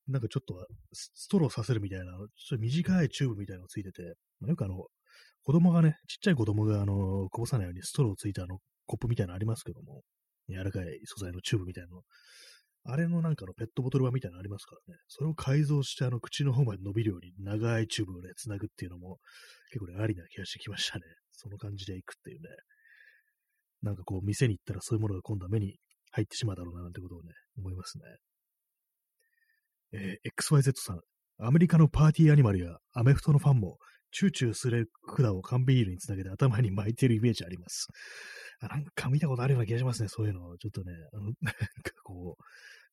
なんかちょっとストローさせるみたいな、ちょっと短いチューブみたいなのついてて、まあ、よくあの、子供がね、ちっちゃい子供があの、こぼさないようにストローついたあの、コップみたいなのありますけども、柔らかい素材のチューブみたいなの。あれのなんかのペットボトル版みたいなのありますからね。それを改造してあの口の方まで伸びるように長いチューブをね、繋ぐっていうのも結構ね、ありな気がしてきましたね。その感じでいくっていうね。なんかこう店に行ったらそういうものが今度は目に入ってしまうだろうな、なんてことをね、思いますね。えー、XYZ さん、アメリカのパーティーアニマルやアメフトのファンも、チューチューする管を缶ビールにつなげて頭に巻いてるイメージあります。あなんか見たことあるような気がしますね、そういうの。ちょっとね、あの、なんかこう、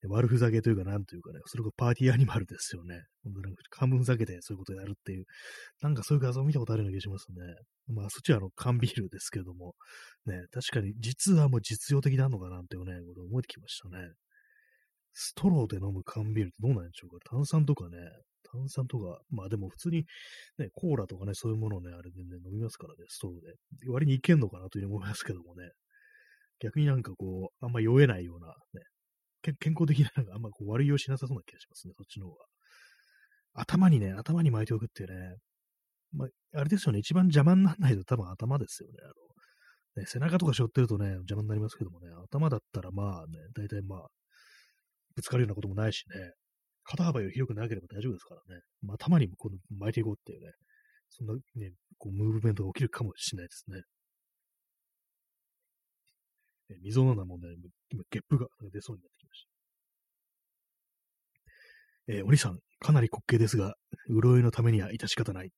悪ふざけというか、なんというかね、それがパーティーアニマルですよね。本当なんか、半分ふざけてそういうことやるっていう、なんかそういう画像を見たことあるような気がしますね。まあ、そっちはあの、缶ビールですけども、ね、確かに実はもう実用的なのかなんていうね、ことを思えてきましたね。ストローで飲む缶ビールってどうなんでしょうか炭酸とかね、炭酸とか、まあでも普通にね、コーラとかね、そういうものをね、あれでね、飲みますからね、ストローで。割にいけんのかなというふうに思いますけどもね。逆になんかこう、あんま酔えないような、ね、健康的な、なんかあんまこう悪い用しなさそうな気がしますね、そっちの方が。頭にね、頭に巻いておくっていうね、まあ、あれですよね、一番邪魔にならないと多分頭ですよね。あのね背中とか背負ってるとね、邪魔になりますけどもね、頭だったらまあね、大体まあ、ぶつかるようなこともないしね、肩幅より広くなければ大丈夫ですからね、まあ、頭にもこう巻いていこうっていうね、そんなね、こうムーブメントが起きるかもしれないですね。え溝のようなもんで、今、ゲップが出そうになってきました。えー、お兄さん、かなり滑稽ですが、潤いのためには致し方ない。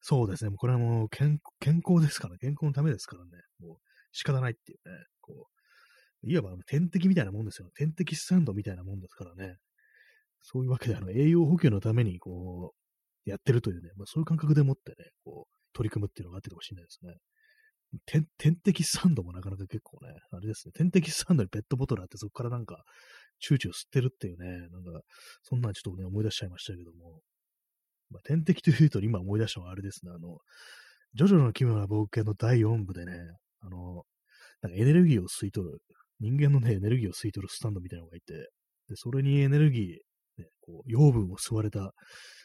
そうですね。もうこれはもう健健康ですから、健康のためですからね。もう仕方ないっていうね。こう、いわば天敵みたいなもんですよ。天敵スタンドみたいなもんですからね。そういうわけで、あの、栄養補給のために、こう、やってるというね、まあ、そういう感覚でもってね、こう、取り組むっていうのがあってかもしれないですね。天天敵サンドもなかなか結構ね、あれですね、天敵サンドにペットボトルあって、そこからなんか、チューチュー吸ってるっていうね、なんか、そんなんちょっとね、思い出しちゃいましたけども、まあ、天敵というと今思い出したのはあれですね、あの、ジョジョの奇妙な冒険の第4部でね、あの、なんかエネルギーを吸い取る、人間のね、エネルギーを吸い取るスタンドみたいなのがいて、で、それにエネルギー、ね、こう、養分を吸われた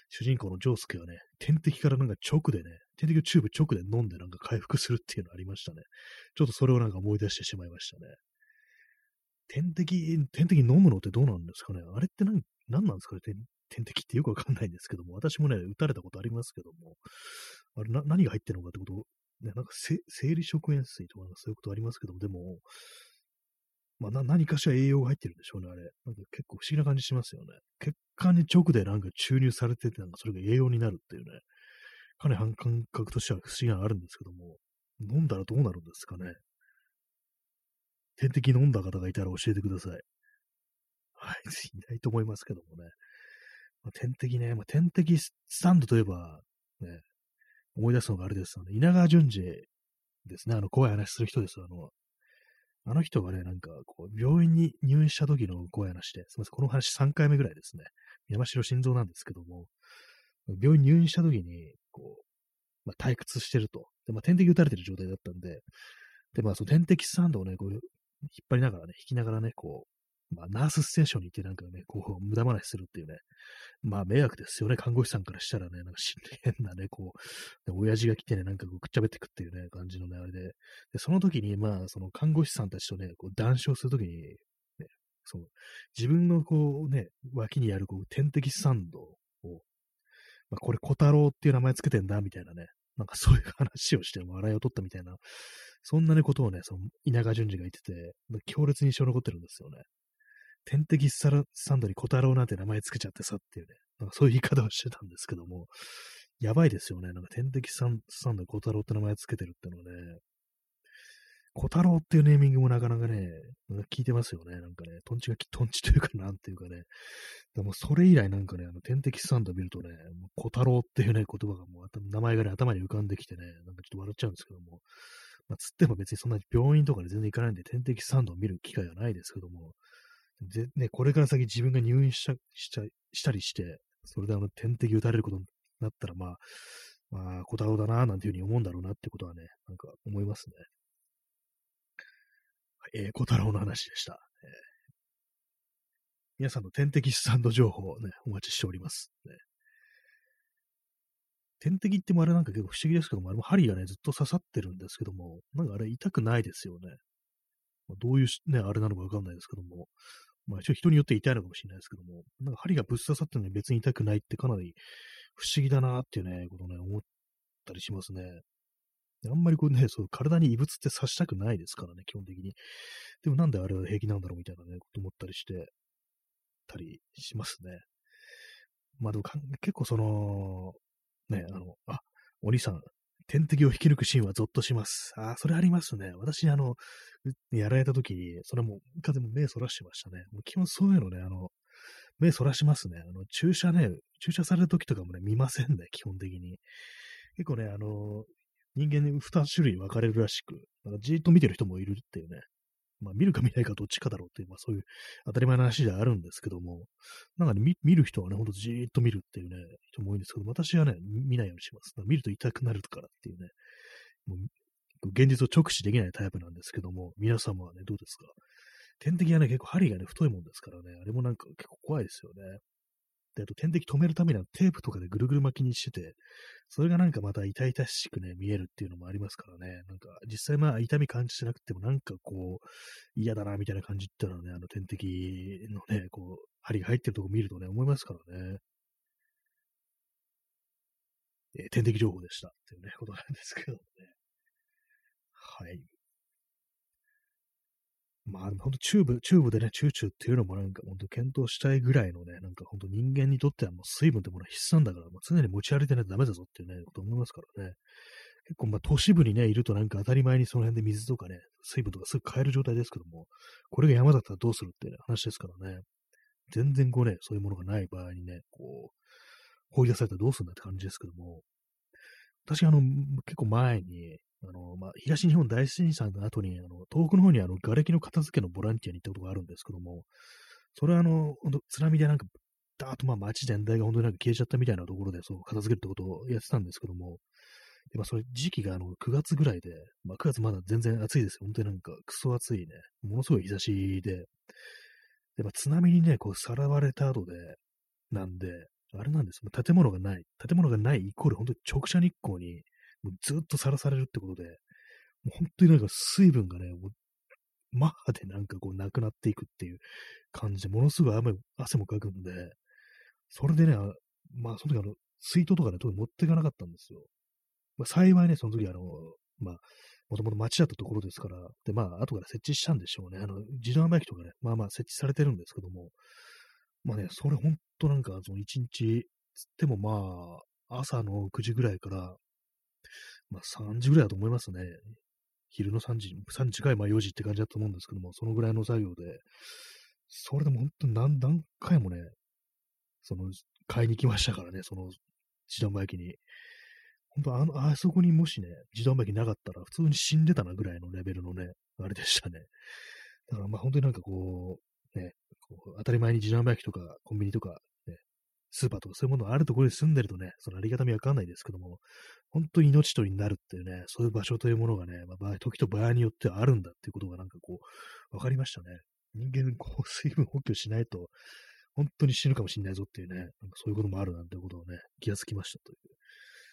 主人公のジョースケがね、点滴からなんか直でね、点滴をチューブ直で飲んでなんか回復するっていうのありましたね。ちょっとそれをなんか思い出してしまいましたね。点滴、点滴飲むのってどうなんですかね？あれって何、何なんですかね？点点滴ってよくわかんないんですけども、私もね、打たれたことありますけども、あれな、何が入ってるのかってことね、なんか生理食塩水とかそういうことありますけども、でも、まあ、な何かしら栄養が入ってるんでしょうね、あれ。なんか結構不思議な感じしますよね。血管に直でなんか注入されてて、なんかそれが栄養になるっていうね、かなり感覚としては不思議なのあるんですけども、飲んだらどうなるんですかね。点滴飲んだ方がいたら教えてください。はい、いないと思いますけどもね。まあ、点滴ね、まあ、点滴スタンドといえば、ね、思い出すのがあれですよね。稲川淳二ですね。あの、怖い話する人です。あの、あの人がね、なんか、こう、病院に入院した時の声なしで、すみません、この話3回目ぐらいですね。山城心臓なんですけども、病院入院した時に、こう、まあ、退屈してると。で、まあ、点滴打たれてる状態だったんで、で、まあ、その点滴スタンドをね、こう、引っ張りながらね、引きながらね、こう、まあ、ナースステーションに行ってなんかね、こう、無駄話するっていうね、まあ、迷惑ですよね、看護師さんからしたらね、なんか変なね、こう、親父が来てね、なんかこう、くっちゃべってくっていうね、感じのね、あれで、で、その時に、まあ、その看護師さんたちとね、こう、談笑するときに、ね、そう、自分のこう、ね、脇にあるこう、点滴スタンドを、まあ、これ、小太郎っていう名前つけてんだ、みたいなね、なんかそういう話をして笑いを取ったみたいな、そんなね、ことをね、その、稲川淳二が言ってて、強烈に印象残ってるんですよね。天敵スタンドに小太郎なんて名前つけちゃってさっていうね、なんかそういう言い方をしてたんですけども、やばいですよね。なんか天敵スタンドに小太郎って名前つけてるってのはね、小太郎っていうネーミングもなかなかね、なんか聞いてますよね。なんかね、トンチがき、トンチというかなんていうかね。でもそれ以来なんかね、あの、天敵スタンド見るとね、小太郎っていうね、言葉がもう名前がね、頭に浮かんできてね、なんかちょっと笑っちゃうんですけども、まあ、つっても別にそんなに病院とかで全然行かないんで、天敵スタンドを見る機会がないですけども、で、ね、これから先自分が入院したしたしたりして、それであの点滴打たれることになったら、まあ、まあ、小太郎だな、なんていうふうに思うんだろうなってことはね、なんか思いますね。はいえー、小太郎の話でした。えー、皆さんの点滴スタンド情報をね、お待ちしております。ね、点滴ってもあれなんか結構不思議ですけども、あれも針がね、ずっと刺さってるんですけども、なんかあれ痛くないですよね。まあ、どういうね、あれなのかわかんないですけども、まあ一応人によって痛いのかもしれないですけども、なんか針がぶっ刺さってるのに別に痛くないってかなり不思議だなっていうね、ことね、思ったりしますね。あんまりこうね、そう、体に異物って刺したくないですからね、基本的に。でもなんであれは平気なんだろうみたいなね、こと思ったりしてたりしますね。まあでも結構その、ね、あの、あ、お兄さん、点滴を引き抜くシーンはゾッとします。あ、それありますね。私、あの、やられた時に、それも、風も目そらしてましたね。もう基本そういうのね、あの、目そらしますね。あの、注射ね、注射される時とかもね、見ませんね、基本的に。結構ね、あの、人間に2種類分かれるらしく、なんかじーっと見てる人もいるっていうね、まあ見るか見ないかどっちかだろうっていう、まあそういう当たり前の話ではあるんですけども、なんかね、見る人はね、ほんとじーっと見るっていうね、人も多いんですけど、私はね、見ないようにします。見ると痛くなるからっていうね、もう現実を直視できないタイプなんですけども、皆様はね、どうですか？点滴はね、結構針がね、太いもんですからね、あれもなんか結構怖いですよね。で、あと点滴止めるためにはテープとかでぐるぐる巻きにしてて、それがなんかまた痛々しくね、見えるっていうのもありますからね。なんか、実際まあ痛み感じてなくてもなんかこう、嫌だなみたいな感じっていうのはね、あの点滴のね、こう、針が入ってるとこ見るとね、思いますからね。えー、点滴情報でしたっていうね、ことなんですけどね。はい。まあ、本当チューブ、チューブでね、チューチューっていうのもなんか本当検討したいぐらいのね、なんか本当人間にとってはもう水分ってものは必須なんだから、もう常に持ち歩いてないとダメだぞっていうね、こと思いますからね。結構まあ都市部にね、いるとなんか当たり前にその辺で水とかね、水分とかすぐ買える状態ですけども、これが山だったらどうするっていう、ね、話ですからね。全然こうね、そういうものがない場合にね、こう、放り出されたらどうするんだって感じですけども、私あの、結構前に、あの、まあ、東日本大震災の後に、あの、東北の方にあの、瓦礫の片付けのボランティアに行ったことがあるんですけども、それはあの、津波でなんか、だーっとまあ街全体が本当になんか消えちゃったみたいなところで、そう、片付けるってことをやってたんですけども、でまあ、それ時期があの、9月ぐらいで、まあ、9月まだ全然暑いですよ。本当になんか、クソ暑いね。ものすごい日差しで、で、まあ、津波にね、こう、さらわれた後で、なんで、あれなんです。建物がない。建物がないイコール本当に直射日光にもうずっとさらされるってことで、もう本当になんか水分がね、もうマッハでなんかこうなくなっていくっていう感じで、ものすごい雨汗もかくんで、それでね、まあその時あの、水筒とかね、特に持っていかなかったんですよ。まあ、幸いね、その時あの、まあ、もともと街だったところですから、で、まあ、後から設置したんでしょうね。あの、自動販売機とかね、まあまあ設置されてるんですけども、まあね、それほんとなんか、その1日、つってもまあ、朝の9時ぐらいから、まあ3時ぐらいだと思いますね。昼の3時、3時かい、まあ4時って感じだと思うんですけども、そのぐらいの作業で、それでも本当に何何回もね、その、買いに来ましたからね、その、自動販売機に。本当あの、あそこにもしね、自動販売機なかったら普通に死んでたなぐらいのレベルのね、あれでしたね。だからまあ本当になんかこう、ね、こう当たり前に自動販売機とかコンビニとか、ね、スーパーとかそういうものがあるところに住んでるとね、そのありがたみわかんないですけども、本当に命取りになるっていうね、そういう場所というものがね、まあ、時と場合によってはあるんだっていうことがなんかこう、わかりましたね。人間、こう、水分補給しないと、本当に死ぬかもしれないぞっていうね、なんかそういうこともあるなんてことをね、気がつきましたという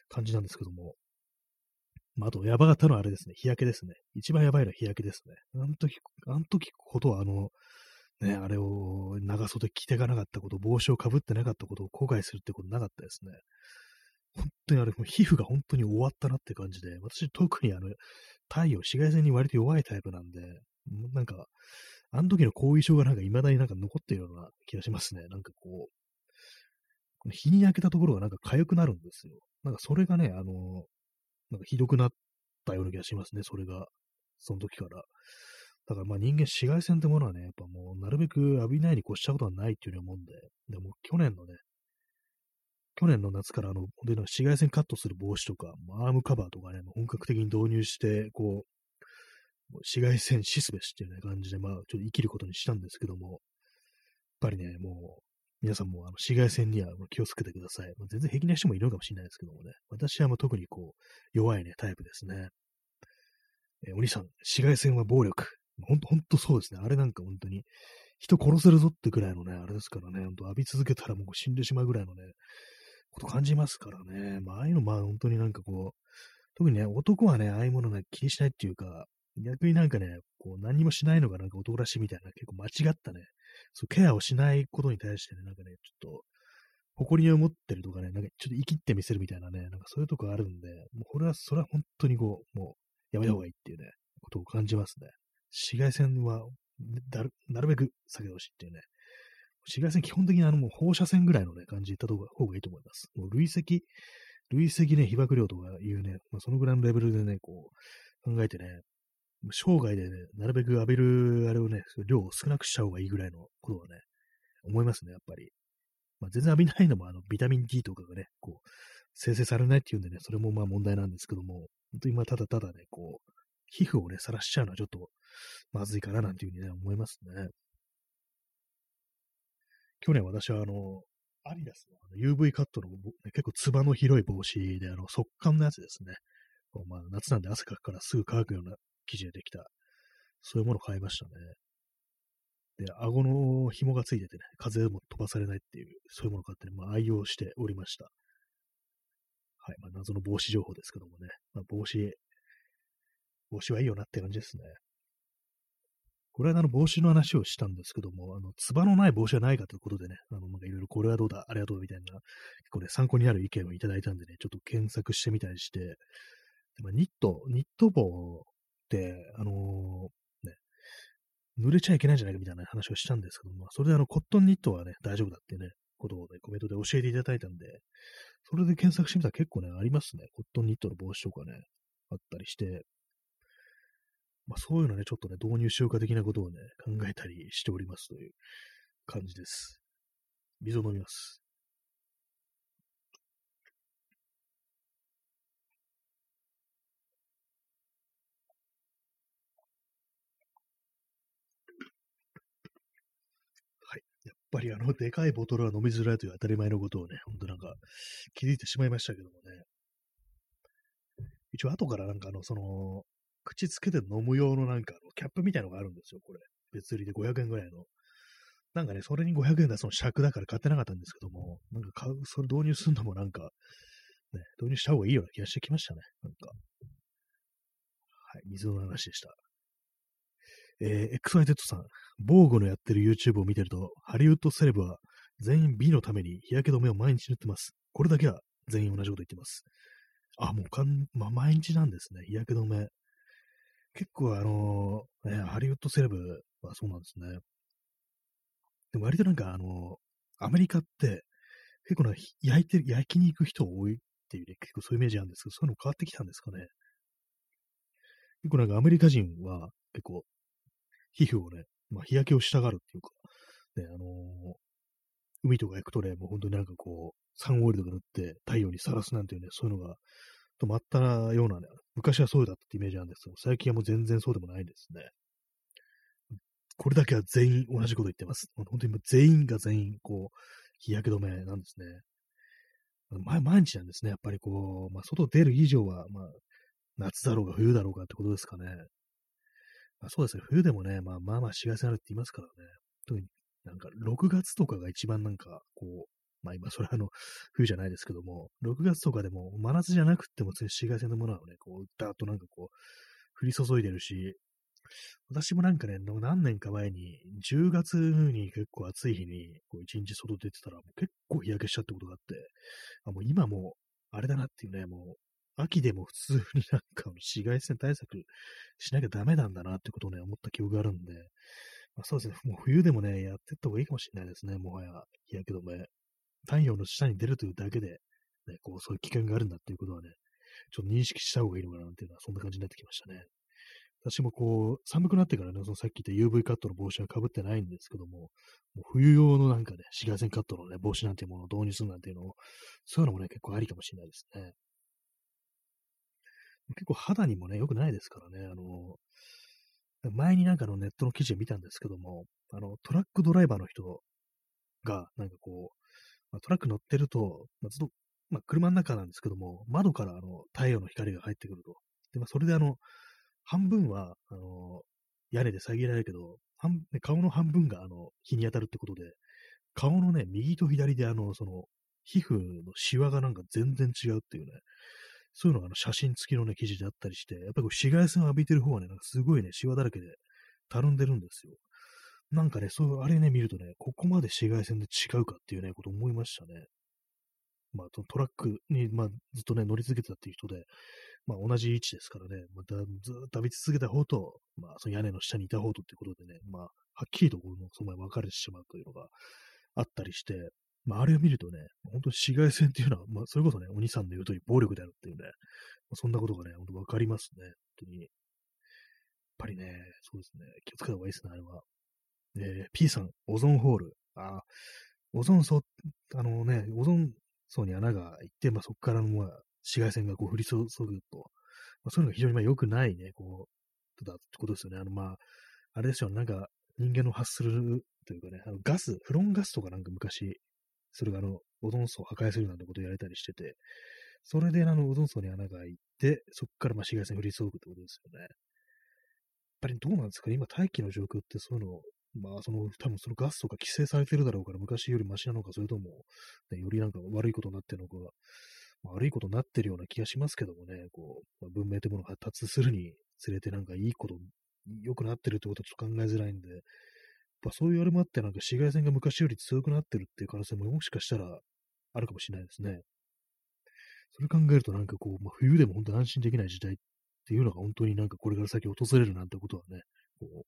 感じなんですけども。まあ、あと、ヤバ型のはあれですね、日焼けですね。一番やばいのは日焼けですね。あの時、あの時ことは、あの、ね、あれを長袖着ていかなかったこと、帽子をかぶってなかったことを後悔するってことなかったですね。本当にあれ、皮膚が本当に終わったなって感じで、私特にあの、太陽、紫外線に割と弱いタイプなんで、なんか、あの時の後遺症がなんか未だになんか残ってるような気がしますね。なんかこう、この日に焼けたところがなんか痒くなるんですよ。なんかそれがね、あの、なんかひどくなったような気がしますね、それが。その時から。だからまあ人間紫外線ってものはね、やっぱもうなるべく浴びないに越したことはないっていうふうに思うんで、でも去年のね、去年の夏からあの、で紫外線カットする帽子とか、アームカバーとかね、本格的に導入して、こう、紫外線シスベスっていうね、感じで、まあ、ちょっと生きることにしたんですけども、やっぱりね、もう、皆さんもあの紫外線には気をつけてください。まあ、全然平気な人もいるかもしれないですけどもね、私はもう特にこう、弱いね、タイプですね。えお兄さん、紫外線は暴力。ほんと、ほんとそうですね。あれなんか本当に、人殺せるぞってくらいのね、あれですからね、ほんと浴び続けたらもう死んでしまうぐらいのね、こと感じますからね。まあ、ああいうの、まあ本当になんかこう、特にね、男はね、ああいうものね、気にしないっていうか、逆になんかね、こう何もしないのがなんか男らしいみたいな、結構間違ったね、そうケアをしないことに対してね、なんかね、ちょっと、誇りを持ってるとかね、なんかちょっと生きってみせるみたいなね、なんかそういうとこあるんで、もうこれは、それは本当にこう、もう、やめた方がいいっていうね、ことを感じますね。紫外線は、なるべく避けてほしいっていうね、紫外線基本的にあのもう放射線ぐらいのね、感じでいった方がいいと思います。もう累積、累積ね、被曝量とかいうね、まあ、そのぐらいのレベルでね、こう、考えてね、生涯でね、なるべく浴びるあれをね、量を少なくした方がいいぐらいのことをね、思いますね、やっぱり。まあ、全然浴びないのも、あの、ビタミン D とかがね、こう、生成されないっていうんでね、それもまあ問題なんですけども、本当にまあただただね、こう、皮膚をね、晒しちゃうのはちょっとまずいかななんていうふうにね、思いますね。去年私はあの、アディダスの UV カットの、結構つばの広い帽子で、あの、速乾のやつですね。まあ、夏なんで汗かくからすぐ乾くような生地でできた、そういうものを買いましたね。で、顎の紐がついててね、風も飛ばされないっていう、そういうものを買ってね、まあ、愛用しておりました。はい。まあ、謎の帽子情報ですけどもね。まあ、帽子、帽子はいいよなって感じですね。これはあの帽子の話をしたんですけども、あの、つばのない帽子はないかということでね、あの、なんかいろいろこれはどうだ、あれはどうだみたいな、結構ね、参考になる意見をいただいたんでね、ちょっと検索してみたりして、でまあ、ニット、ニット帽って、あのー、ね、濡れちゃいけないんじゃないかみたいな話をしたんですけども、それであの、コットンニットはね、大丈夫だってね、ことをね、コメントで教えていただいたんで、それで検索してみたら結構ね、ありますね。コットンニットの帽子とかね、あったりして、まあ、そういうのね、ちょっとね、導入しようか的なことをね、考えたりしておりますという感じです。水を飲みます。はい。やっぱりあの、でかいボトルは飲みづらいという当たり前のことをね、ほんとなんか気づいてしまいましたけどもね。一応後からなんかあの、その、口つけて飲む用のなんか、キャップみたいのがあるんですよ、これ。別売りで500円ぐらいの。なんかね、それに500円だその尺だから買ってなかったんですけども、なんか買う、それ導入するのもなんか、ね、導入した方がいいような気がしてきましたね。なんか。はい、水の話でした。えー、XYZ さん、防護のやってる YouTube を見てると、ハリウッドセレブは全員美のために日焼け止めを毎日塗ってます。これだけは全員同じこと言ってます。あ、もうかん、まあ、毎日なんですね。日焼け止め。結構あのー、ね、ハリウッドセレブはそうなんですね。でも割となんかあのー、アメリカって結構な焼いて、焼きに行く人多いっていうね、結構そういうイメージなんですけど、そういうの変わってきたんですかね。結構なんかアメリカ人は結構皮膚をね、まあ、日焼けをしたがるっていうか、ね、あのー、海とか行くとね、もう本当になんかこう、サンオイルとか塗って太陽にさらすなんていうね、そういうのが止まったようなね、昔はそうだったってイメージなんですけど、最近はもう全然そうでもないですね。これだけは全員同じこと言ってます。本当にもう全員が全員、こう、日焼け止めなんですね。毎日なんですね。やっぱりこう、まあ、外出る以上は、まあ、夏だろうが冬だろうがってことですかね。まあ、そうですね。冬でもね、まあまあまあ紫外線あるって言いますからね。特になんか6月とかが一番なんか、こう、まあ今、それはあの、冬じゃないですけども、6月とかでも真夏じゃなくても紫外線のものをね、こう、だーっとなんかこう、降り注いでるし、私もなんかね、何年か前に、10月に結構暑い日に、こう一日外出てたら、もう結構日焼けしちゃったことがあって、あもう今もあれだなっていうね、もう、秋でも普通になんか紫外線対策しなきゃダメなんだなってことをね、思った記憶があるんで、まあ、そうですね、もう冬でもね、やってった方がいいかもしれないですね、もはや、日焼け止め。太陽の下に出るというだけで、ね、こう、そういう危険があるんだっていうことはね、ちょっと認識した方がいいのかなっていうのは、そんな感じになってきましたね。私もこう、寒くなってからね、そのさっき言った UV カットの帽子は被ってないんですけども、もう冬用のなんかね、紫外線カットのね、帽子なんていうものを導入するなんていうのを、そういうのもね、結構ありかもしれないですね。結構肌にもね、良くないですからね、あの、前になんかのネットの記事を見たんですけども、あの、トラックドライバーの人が、なんかこう、まあ、トラック乗ってると、まあ、ずっと、まあ、車の中なんですけども、窓からあの太陽の光が入ってくると。で、まあ、それであの、半分は、あの、屋根で遮られるけど、半顔の半分があの日に当たるってことで、顔のね、右と左であの、その、皮膚のシワがなんか全然違うっていうね、そういうのがあの写真付きのね、記事であったりして、やっぱり紫外線を浴びてる方はね、なんかすごいね、シワだらけでたるんでるんですよ。なんかね、そう、あれね、見るとね、ここまで紫外線で違うかっていうね、こと思いましたね。まあ、トラックに、まあ、ずっとね、乗り続けてたっていう人で、まあ、同じ位置ですからね、またずっと浴び続けた方と、まあ、その屋根の下にいた方とっていうことでね、まあ、はっきりとこの、その前分かれてしまうというのがあったりして、まあ、あれを見るとね、本当に紫外線っていうのは、まあ、それこそね、お兄さんの言う通り暴力であるっていうね、まあ、そんなことがね、本当分かりますね、本当に。やっぱりね、そうですね、気をつけた方がいいですね、あれは。えー、P さん、オゾンホール。あオゾン層、あのね、オゾン層に穴が開いて、まあ、そこからの、まあ、紫外線がこう降り注ぐと、まあ、そういうのが非常にまあ良くないね、こう、だってことですよね。あの、まあ、あれですよ、なんか人間の発するというかね、あのガス、フロンガスとかなんか昔、それがあの、オゾン層を破壊するなんてことをやれたりしてて、それであの、オゾン層に穴が開いて、そこからまあ紫外線降り注ぐってことですよね。やっぱりどうなんですかね今、大気の状況ってそういうのまあ、その、多分そのガスとか規制されてるだろうから、昔よりマシなのか、それとも、ね、よりなんか悪いことになってるのか、まあ、悪いことになってるような気がしますけどもね、こう、まあ、文明というものが発達するにつれてなんかいいこと、良くなってるってことはちょっと考えづらいんで、やっぱそういうあれもあって、なんか紫外線が昔より強くなってるっていう可能性ももしかしたらあるかもしれないですね。それ考えるとなんかこう、まあ、冬でも本当に安心できない時代っていうのが本当になんかこれから先訪れるなんてことはね、こう、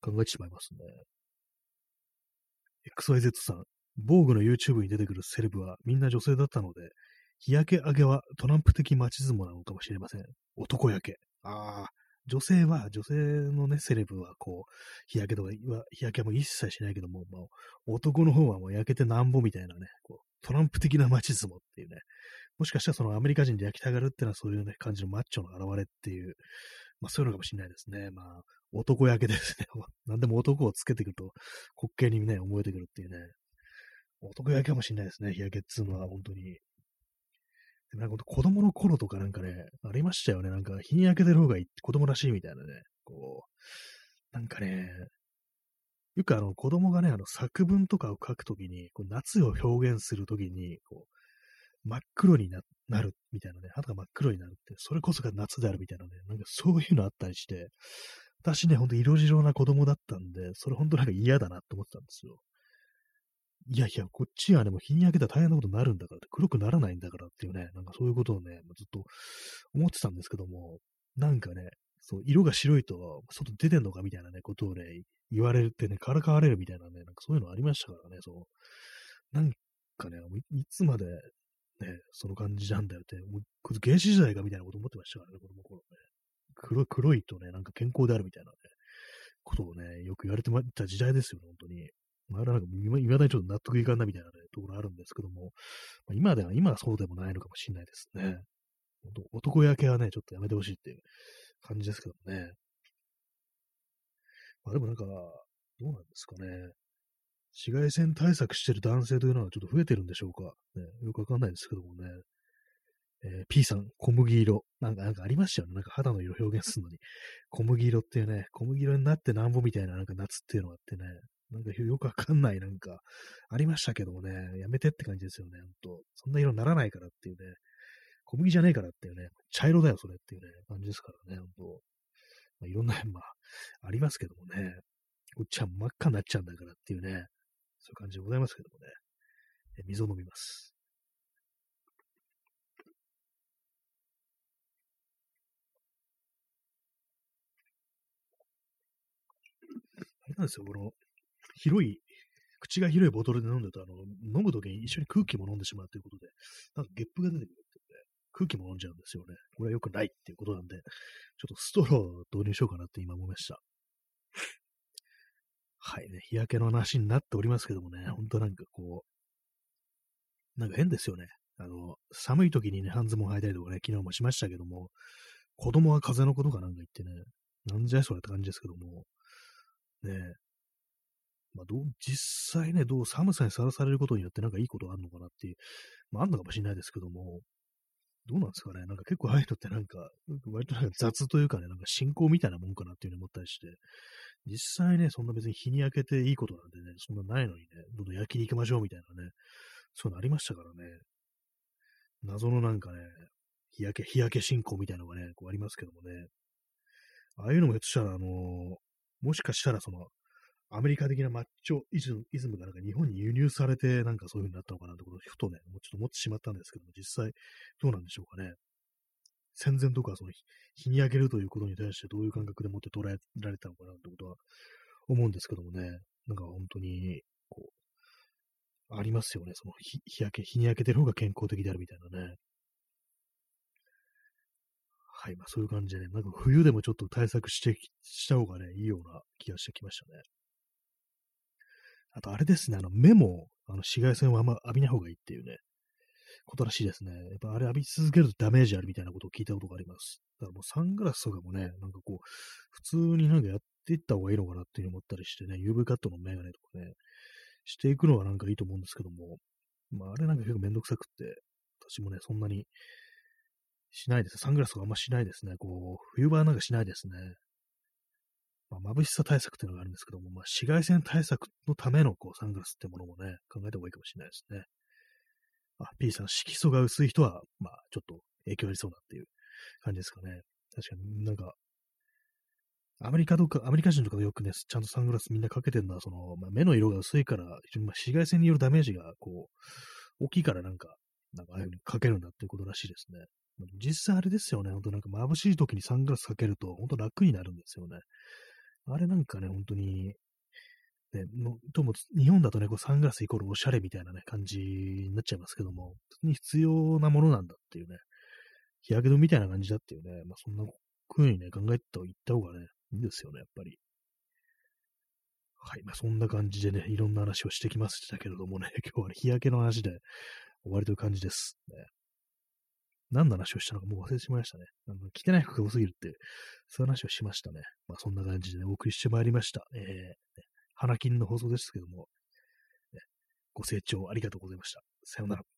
考えてしまいますね。XYZ さん、防具の YouTube に出てくるセレブはみんな女性だったので、日焼け上げはトランプ的街相撲なのかもしれません。男焼け。ああ、女性は、女性のね、セレブはこう、日焼けとか、日焼けも一切しないけども、まあ、男の方はもう焼けてなんぼみたいなね、こう、トランプ的な街相撲っていうね、もしかしたらそのアメリカ人で焼きたがるっていうのはそういうね、感じのマッチョの表れっていう、まあそういうのかもしれないですね。まあ、男焼けですね。何でも男をつけてくると滑稽にね、思えてくるっていうね。男焼けかもしれないですね。日焼けっつうのは本当に。でもなんか子供の頃とかなんかね、ありましたよね。なんか日に焼けてる方がいい子供らしいみたいなね。こう、なんかね、よくあの子供がね、あの作文とかを書くときに、こう夏を表現するときに、こう、真っ黒になるみたいなね、肌が真っ黒になるって、それこそが夏であるみたいなね、なんかそういうのあったりして、私ね、ほんと色白な子供だったんで、それほんとなんか嫌だなって思ってたんですよ。いやいや、こっちはね、もう日に焼けたら大変なことになるんだからって、黒くならないんだからっていうね、なんかそういうことをね、ずっと思ってたんですけども、なんかね、そう、色が白いと、外出てんのかみたいなね、ことをね、言われてね、からかわれるみたいなね、なんかそういうのありましたからね、そう。なんかね、いつまで、ね、その感じなんだよって、もう原始時代かみたいなこと思ってましたからね、子供の頃ね。黒い、黒いとね、なんか健康であるみたいなね、ことをね、よく言われてまた時代ですよね、本当に。まあ、なんか、いまだにちょっと納得いかんなみたいなね、ところあるんですけども、まあ、今では、今はそうでもないのかもしれないですね。男焼けはね、ちょっとやめてほしいっていう感じですけどもね。まあでもなんか、どうなんですかね。紫外線対策してる男性というのはちょっと増えてるんでしょうか。ね、よくわかんないですけどもね。えー、P さん、小麦色。なんか、なんかありましたよね。なんか肌の色表現するのに。小麦色っていうね、小麦色になってなんぼみたいななんか夏っていうのがあってね。なんかよくわかんないなんか、ありましたけどもね、やめてって感じですよね、ほんと。そんな色にならないからっていうね。小麦じゃねえからっていうね、茶色だよ、それっていうね、感じですからね、ほんと。まあ、いろんな、まあ、ありますけどもね。こっちは真っ赤になっちゃうんだからっていうね、そういう感じでございますけどもね。え水を飲みます。なんですよ、この、広い、口が広いボトルで飲んでると、あの、飲むときに一緒に空気も飲んでしまうということで、なんかゲップが出てくるってね、空気も飲んじゃうんですよね。これは良くないっていうことなんで、ちょっとストローを導入しようかなって今思いました。はいね、日焼けの話になっておりますけどもね、ほんとなんかこう、なんか変ですよね。あの、寒い時にね、半ズボン履いたりとかね、昨日もしましたけども、子供は風邪のことかなんか言ってね、なんじゃいそれって感じですけども、ねえまあ、ど、実際ね、どう寒さにさらされることによってなんかいいことあるのかなっていう、まあ、あんのかもしれないですけども、どうなんですかね。なんか結構ああいうのってなんか、割となんか雑というかね、なんか信仰みたいなもんかなっていうふうに思ったりして、実際ね、そんな別に日に焼けていいことなんてね、そんなないのにね、どんどん焼きに行きましょうみたいなね、そういうのありましたからね。謎のなんかね、日焼け、日焼け信仰みたいなのがね、こうありますけどもね。ああいうのもひょっとしたら、あの、もしかしたらその、アメリカ的なマッチョイズムがなんか日本に輸入されて、なんかそういう風になったのかなってことをふとね、もうちょっと思ってしまったんですけども、実際どうなんでしょうかね。戦前とかその日に焼けるということに対してどういう感覚でもって捉えられたのかなってことは思うんですけどもね。なんか本当に、こう、ありますよね。その日焼け、日に焼けてる方が健康的であるみたいなね。はい、まあそういう感じでね、なんか冬でもちょっと対策して、した方がね、いいような気がしてきましたね。あとあれですね、あの目も、あの紫外線をあんま浴びない方がいいっていうね、ことらしいですね。やっぱあれ浴び続けるとダメージあるみたいなことを聞いたことがあります。だからもうサングラスとかもね、なんかこう、普通になんかやっていった方がいいのかなっていう思ったりしてね、UV カットのメガネとかね、していくのはなんかいいと思うんですけども、まああれなんか結構めんどくさくって、私もね、そんなにしないです。サングラスとかあんましないですね。こう、冬場なんかしないですね。まあ、眩しさ対策っていうのがあるんですけども、まあ、紫外線対策のためのこうサングラスってものもね、考えた方がいいかもしれないですね。あ、P さん、色素が薄い人は、まあ、ちょっと影響ありそうだっていう感じですかね。確かになんか、アメリカとか、アメリカ人とかよくね、ちゃんとサングラスみんなかけてるのは、その、まあ、目の色が薄いから、非常にまあ、紫外線によるダメージが、こう、大きいからなんか、なんかああいうふうにかけるんだっていうことらしいですね。実際あれですよね、ほんとなんか眩しい時にサングラスかけると、ほんと楽になるんですよね。あれなんかね、本当に、ね、のとも日本だとね、こうサングラスイコールおしゃれみたいなね、感じになっちゃいますけども、普通に必要なものなんだっていうね、日焼け止めみたいな感じだっていうね、まあそんな風にね、考えておいた方がね、いいんですよね、やっぱり。はい。まあ、そんな感じでね、いろんな話をしてきましたけれどもね、今日はね、日焼けの話で終わりという感じです。ね、何の話をしたのかもう忘れてしまいましたね。あの着てない服が多すぎるって、そういう話をしましたね。まあそんな感じで、ね、お送りしてまいりました。えー、ね、花金の放送ですけども、ね、ご清聴ありがとうございました。さようなら。